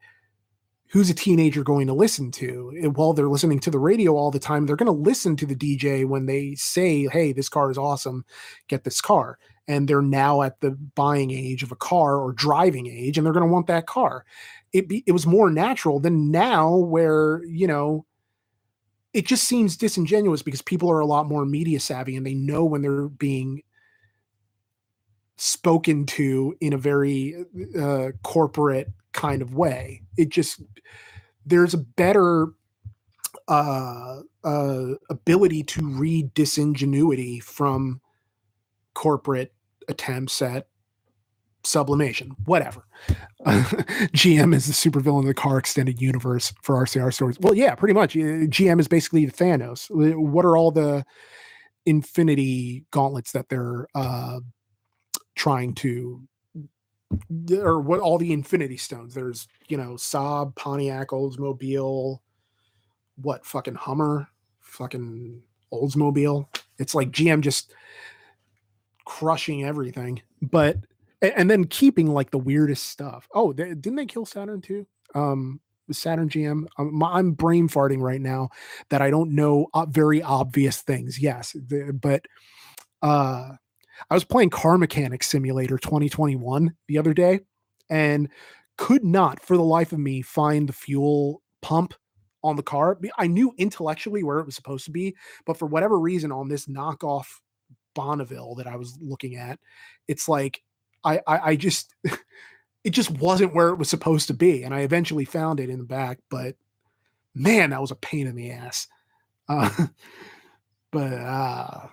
who's a teenager going to listen to eh, while they're listening to the radio all the time they're going to listen to the dj when they say hey this car is awesome get this car. And they're now at the buying age of a car or driving age and they're going to want that car. It be, it was more natural than now where you know it just seems disingenuous because people are a lot more media savvy and they know when they're being spoken to in a very uh, corporate kind of way. It just there's a better uh, uh, ability to read disingenuity from corporate attempts at sublimation, whatever. *laughs* GM is the supervillain of the car extended universe for RCR stories. Well, yeah, pretty much. GM is basically Thanos. What are all the infinity gauntlets that they're uh, trying to or what all the infinity stones. There's you know saab pontiac oldsmobile what fucking hummer fucking oldsmobile. It's like gm just crushing everything but and then keeping like the weirdest stuff. Oh they, didn't they kill saturn too? Um saturn gm I'm, I'm, brain farting right now that i don't know uh, very obvious things. Yes but uh I was playing Car Mechanic Simulator 2021 the other day and could not for the life of me find the fuel pump on the car. I knew intellectually where it was supposed to be, but for whatever reason on this knockoff Bonneville that I was looking at, it's like I I, I just *laughs* it just wasn't where it was supposed to be. And I eventually found it in the back, but man, that was a pain in the ass. Uh, *laughs* but uh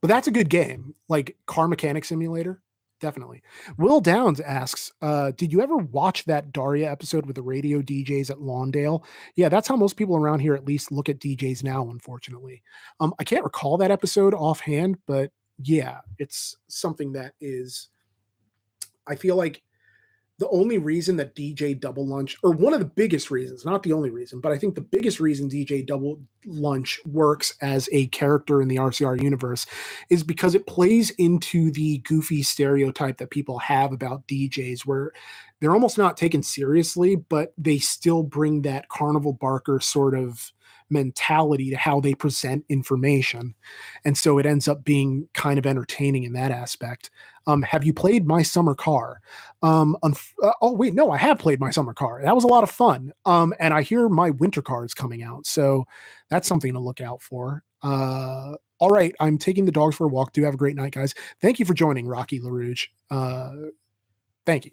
but that's a good game, like Car Mechanic Simulator. Definitely. Will Downs asks, uh, did you ever watch that Daria episode with the radio DJs at Lawndale? Yeah, that's how most people around here at least look at DJs now, unfortunately. Um, I can't recall that episode offhand, but yeah, it's something that is I feel like the only reason that DJ Double Lunch, or one of the biggest reasons, not the only reason, but I think the biggest reason DJ Double Lunch works as a character in the RCR universe is because it plays into the goofy stereotype that people have about DJs, where they're almost not taken seriously, but they still bring that Carnival Barker sort of mentality to how they present information. And so it ends up being kind of entertaining in that aspect. Um, have you played My Summer Car? Um, unf- uh, oh, wait, no, I have played My Summer Car. That was a lot of fun. Um, and I hear My Winter Car is coming out. So that's something to look out for. Uh, all right, I'm taking the dogs for a walk. Do have a great night, guys. Thank you for joining, Rocky LaRouge. Uh, thank you.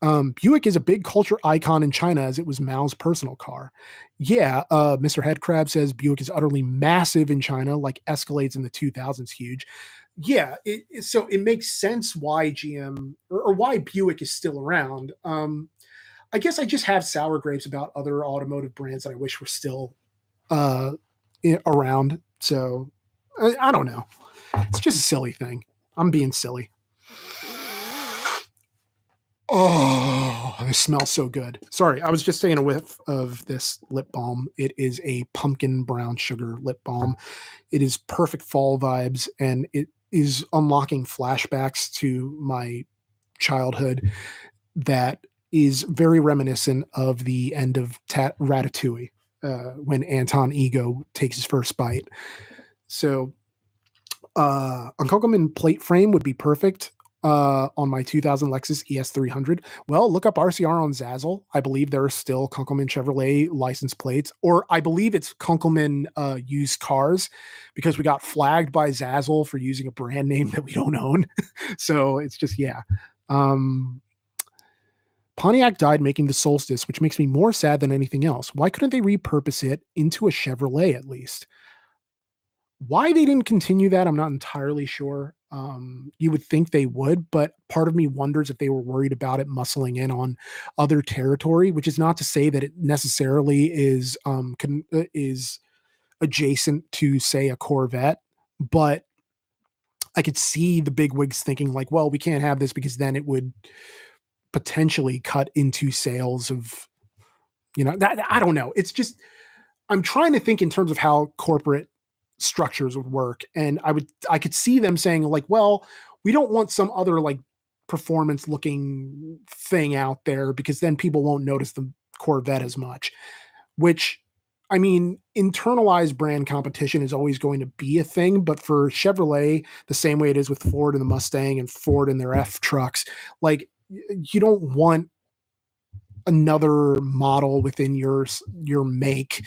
Um, Buick is a big culture icon in China as it was Mao's personal car. Yeah, uh, Mr. Headcrab says Buick is utterly massive in China, like Escalades in the 2000s huge. Yeah, it, it, so it makes sense why GM or, or, why Buick is still around. Um, I guess I just have sour grapes about other automotive brands that I wish were still uh, around. So I, I don't know. It's just a silly thing. I'm being silly. Oh, this smells so good. Sorry, I was just taking a whiff of this lip balm. It is a pumpkin brown sugar lip balm. It is perfect fall vibes and it is unlocking flashbacks to my childhood that is very reminiscent of the end of Tat- Ratatouille uh, when Anton Ego takes his first bite. So, uh, a Kunkelman plate frame would be perfect uh, on my 2000 Lexus ES300? Well, look up RCR on Zazzle. I believe there are still Kunkelman Chevrolet license plates, or I believe it's Kunkelman uh, used cars because we got flagged by Zazzle for using a brand *laughs* name that we don't own. *laughs* so it's just, yeah. Um, Pontiac died making the Solstice, which makes me more sad than anything else. Why couldn't they repurpose it into a Chevrolet at least? Why they didn't continue that, I'm not entirely sure. Um, you would think they would, but part of me wonders if they were worried about it muscling in on other territory, which is not to say that it necessarily is um, uh, is adjacent to say a Corvette, but I could see the big wigs thinking like, well, we can't have this because then it would potentially cut into sales of, you know, that I don't know. It's just I'm trying to think in terms of how corporate structures would work and i would i could see them saying like well we don't want some other like performance looking thing out there because then people won't notice the corvette as much which i mean internalized brand competition is always going to be a thing but for chevrolet the same way it is with ford and the mustang and ford and their f trucks like you don't want another model within your your make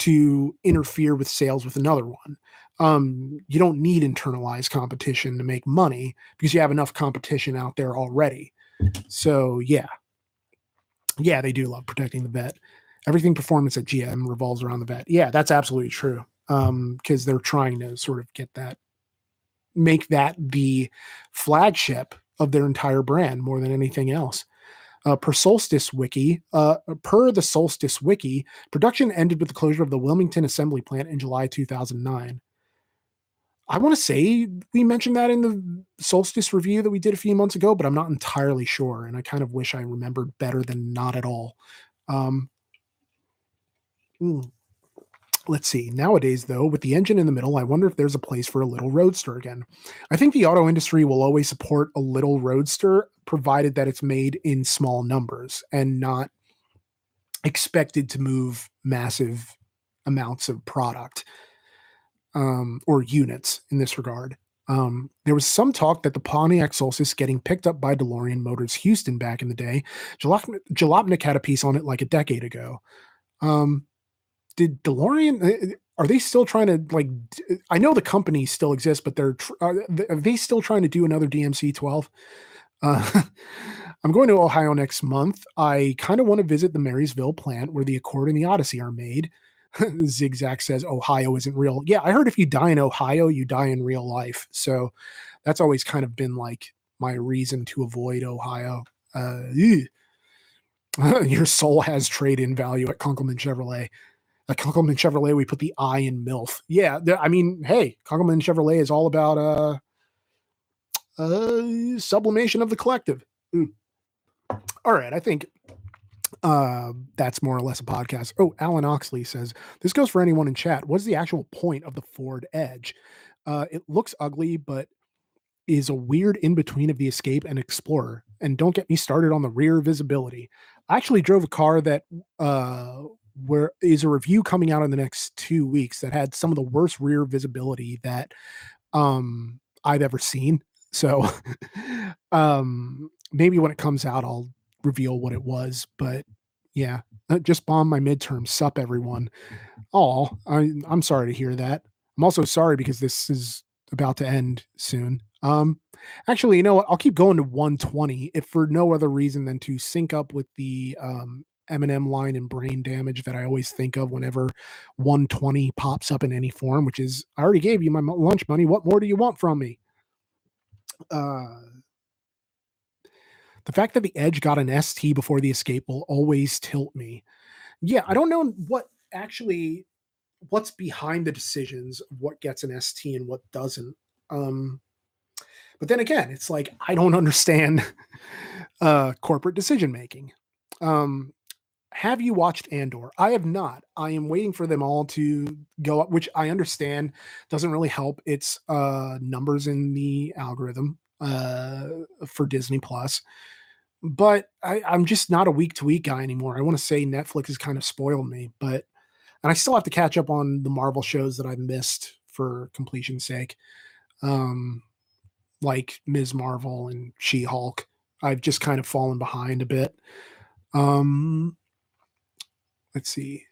to interfere with sales with another one. Um, you don't need internalized competition to make money because you have enough competition out there already. So yeah, yeah, they do love protecting the vet. Everything performance at GM revolves around the vet. Yeah, that's absolutely true. Um, because they're trying to sort of get that, make that the flagship of their entire brand more than anything else. Uh, per Solstice Wiki, uh, per the Solstice Wiki, production ended with the closure of the Wilmington assembly plant in July 2009. I want to say we mentioned that in the Solstice review that we did a few months ago, but I'm not entirely sure, and I kind of wish I remembered better than not at all. Um, hmm let's see. Nowadays, though, with the engine in the middle, I wonder if there's a place for a little roadster again. I think the auto industry will always support a little roadster, provided that it's made in small numbers and not expected to move massive amounts of product um, or units in this regard. Um, there was some talk that the Pontiac Solstice getting picked up by DeLorean Motors Houston back in the day. Jalopnik had a piece on it like a decade ago. Um, did DeLorean uh, uh, are they still trying to like I know the company still exists but they're are they still trying to do another DMC 12 uh, *laughs* I'm going to Ohio next month. I kind of want to visit the Marysville plant where the Accord and the Odyssey are made. *laughs* Zigzag says Ohio isn't real. Yeah, I heard if you die in Ohio, you die in real life. So that's always kind of been like my reason to avoid Ohio. Uh, *laughs* your soul has trade in value at Kunkelman Chevrolet at Kunkelman Chevrolet, we put the I in MILF. Yeah, I mean, hey, Kunkelman Chevrolet is all about uh, uh sublimation of the collective. Mm. All right, I think uh, that's more or less a podcast. Oh, Alan Oxley says this goes for anyone in chat. What's the actual point of the Ford Edge? Uh, it looks ugly, but is a weird in between of the Escape and Explorer. And don't get me started on the rear visibility. I actually drove a car that uh, where is a review coming out in the next two weeks that had some of the worst rear visibility that um, I've ever seen. So *laughs* um, maybe when it comes out, I'll reveal what it was. But yeah, uh, just bomb my midterm. Sup, everyone. Oh, I, I'm sorry to hear that. I'm also sorry because this is about to end soon. Um, actually, you know what? I'll keep going to 120 if for no other reason than to sync up with the um, Eminem line and brain damage that I always think of whenever 120 pops up in any form, which is I already gave you my lunch money. What more do you want from me? Uh, the fact that the Edge got an ST before the Escape will always tilt me. Yeah, I don't know what actually what's behind the decisions what gets an ST and what doesn't. Um, but then again, it's like I don't *laughs* understand uh, corporate decision making. Um, have you watched Andor? I have not. I am waiting for them all to go up, which I understand doesn't really help its uh, numbers in the algorithm uh, for Disney Plus. But I, I'm just not a week to week guy anymore. I want to say Netflix has kind of spoiled me, but and I still have to catch up on the Marvel shows that I've missed for completion's sake. Um, like Ms. Marvel and She Hulk. I've just kind of fallen behind a bit. Um, let's see.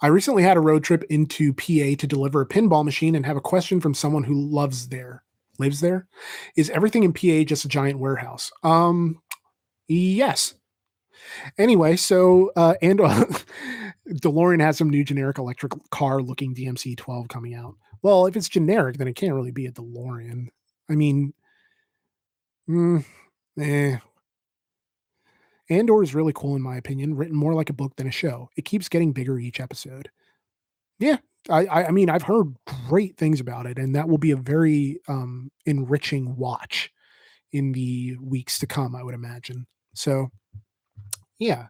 I recently had a road trip into PA to deliver a pinball machine and have a question from someone who loves there, lives there. Is everything in PA just a giant warehouse? Um, yes. Anyway, so uh, and uh, *laughs* DeLorean has some new generic electric car looking DMC 12 coming out. Well, if it's generic, then it can't really be a DeLorean. I mean, mm, eh, Andor is really cool in my opinion, written more like a book than a show. It keeps getting bigger each episode. Yeah, I, I mean I've heard great things about it, and that will be a very um, enriching watch in the weeks to come. I would imagine. So, yeah.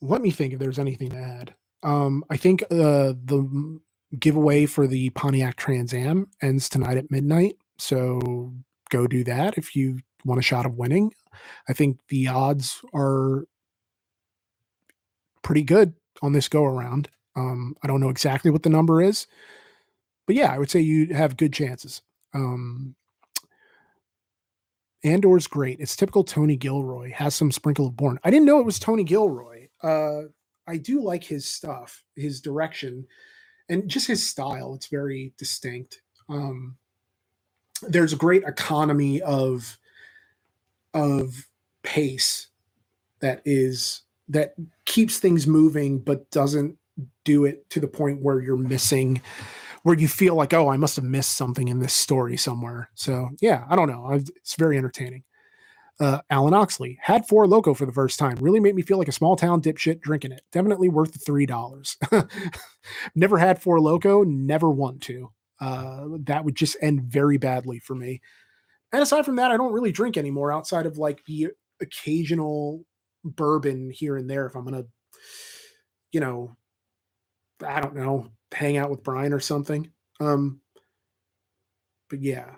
Let me think if there's anything to add. Um, I think uh, the giveaway for the Pontiac Trans Am ends tonight at midnight. So go do that if you want a shot of winning. I think the odds are pretty good on this go around. Um, I don't know exactly what the number is, but yeah, I would say you have good chances. Um, Andor's great. It's typical Tony Gilroy. Has some sprinkle of Bourne. I didn't know it was Tony Gilroy. Uh, I do like his stuff, his direction, and just his style. It's very distinct. Um, there's a great economy of of pace that is that keeps things moving but doesn't do it to the point where you're missing where you feel like oh i must have missed something in this story somewhere. So yeah i don't know. It's very entertaining. Uh, alan oxley had Four Loko for the first time. Really made me feel like a small town dipshit drinking it. Definitely worth the three dollars. *laughs* Never had Four Loko never want to. Uh, that would just end very badly for me and aside from that, I don't really drink anymore outside of like the occasional bourbon here and there if I'm to, you know, I don't know, hang out with Brian or something. Um, but yeah.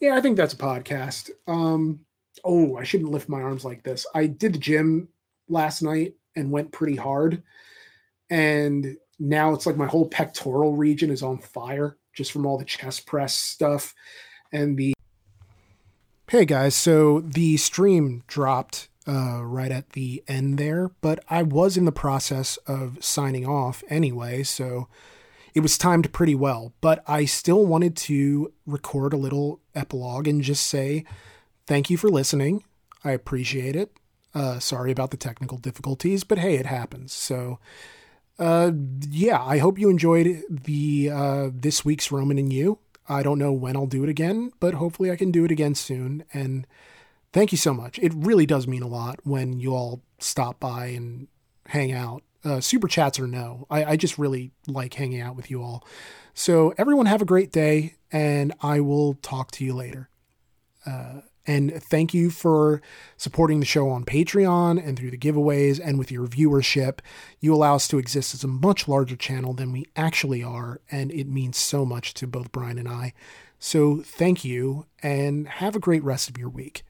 Yeah, I think that's a podcast. Um, oh, I shouldn't lift my arms like this. I did the gym last night and went pretty hard. And now it's like my whole pectoral region is on fire just from all the chest press stuff and the. Hey guys, so the stream dropped uh, right at the end there, but I was in the process of signing off anyway, so it was timed pretty well. But I still wanted to record a little epilogue and just say thank you for listening. I appreciate it. Uh, sorry about the technical difficulties, but hey, it happens. So uh, yeah, I hope you enjoyed the uh, this week's Roman and you. I don't know when I'll do it again, but hopefully I can do it again soon. And thank you so much. It really does mean a lot when you all stop by and hang out. Uh, super chats or no, I, I just really like hanging out with you all. So everyone have a great day, and I will talk to you later. Uh, And thank you for supporting the show on Patreon and through the giveaways and with your viewership. You allow us to exist as a much larger channel than we actually are, and it means so much to both Brian and I. So thank you, and have a great rest of your week.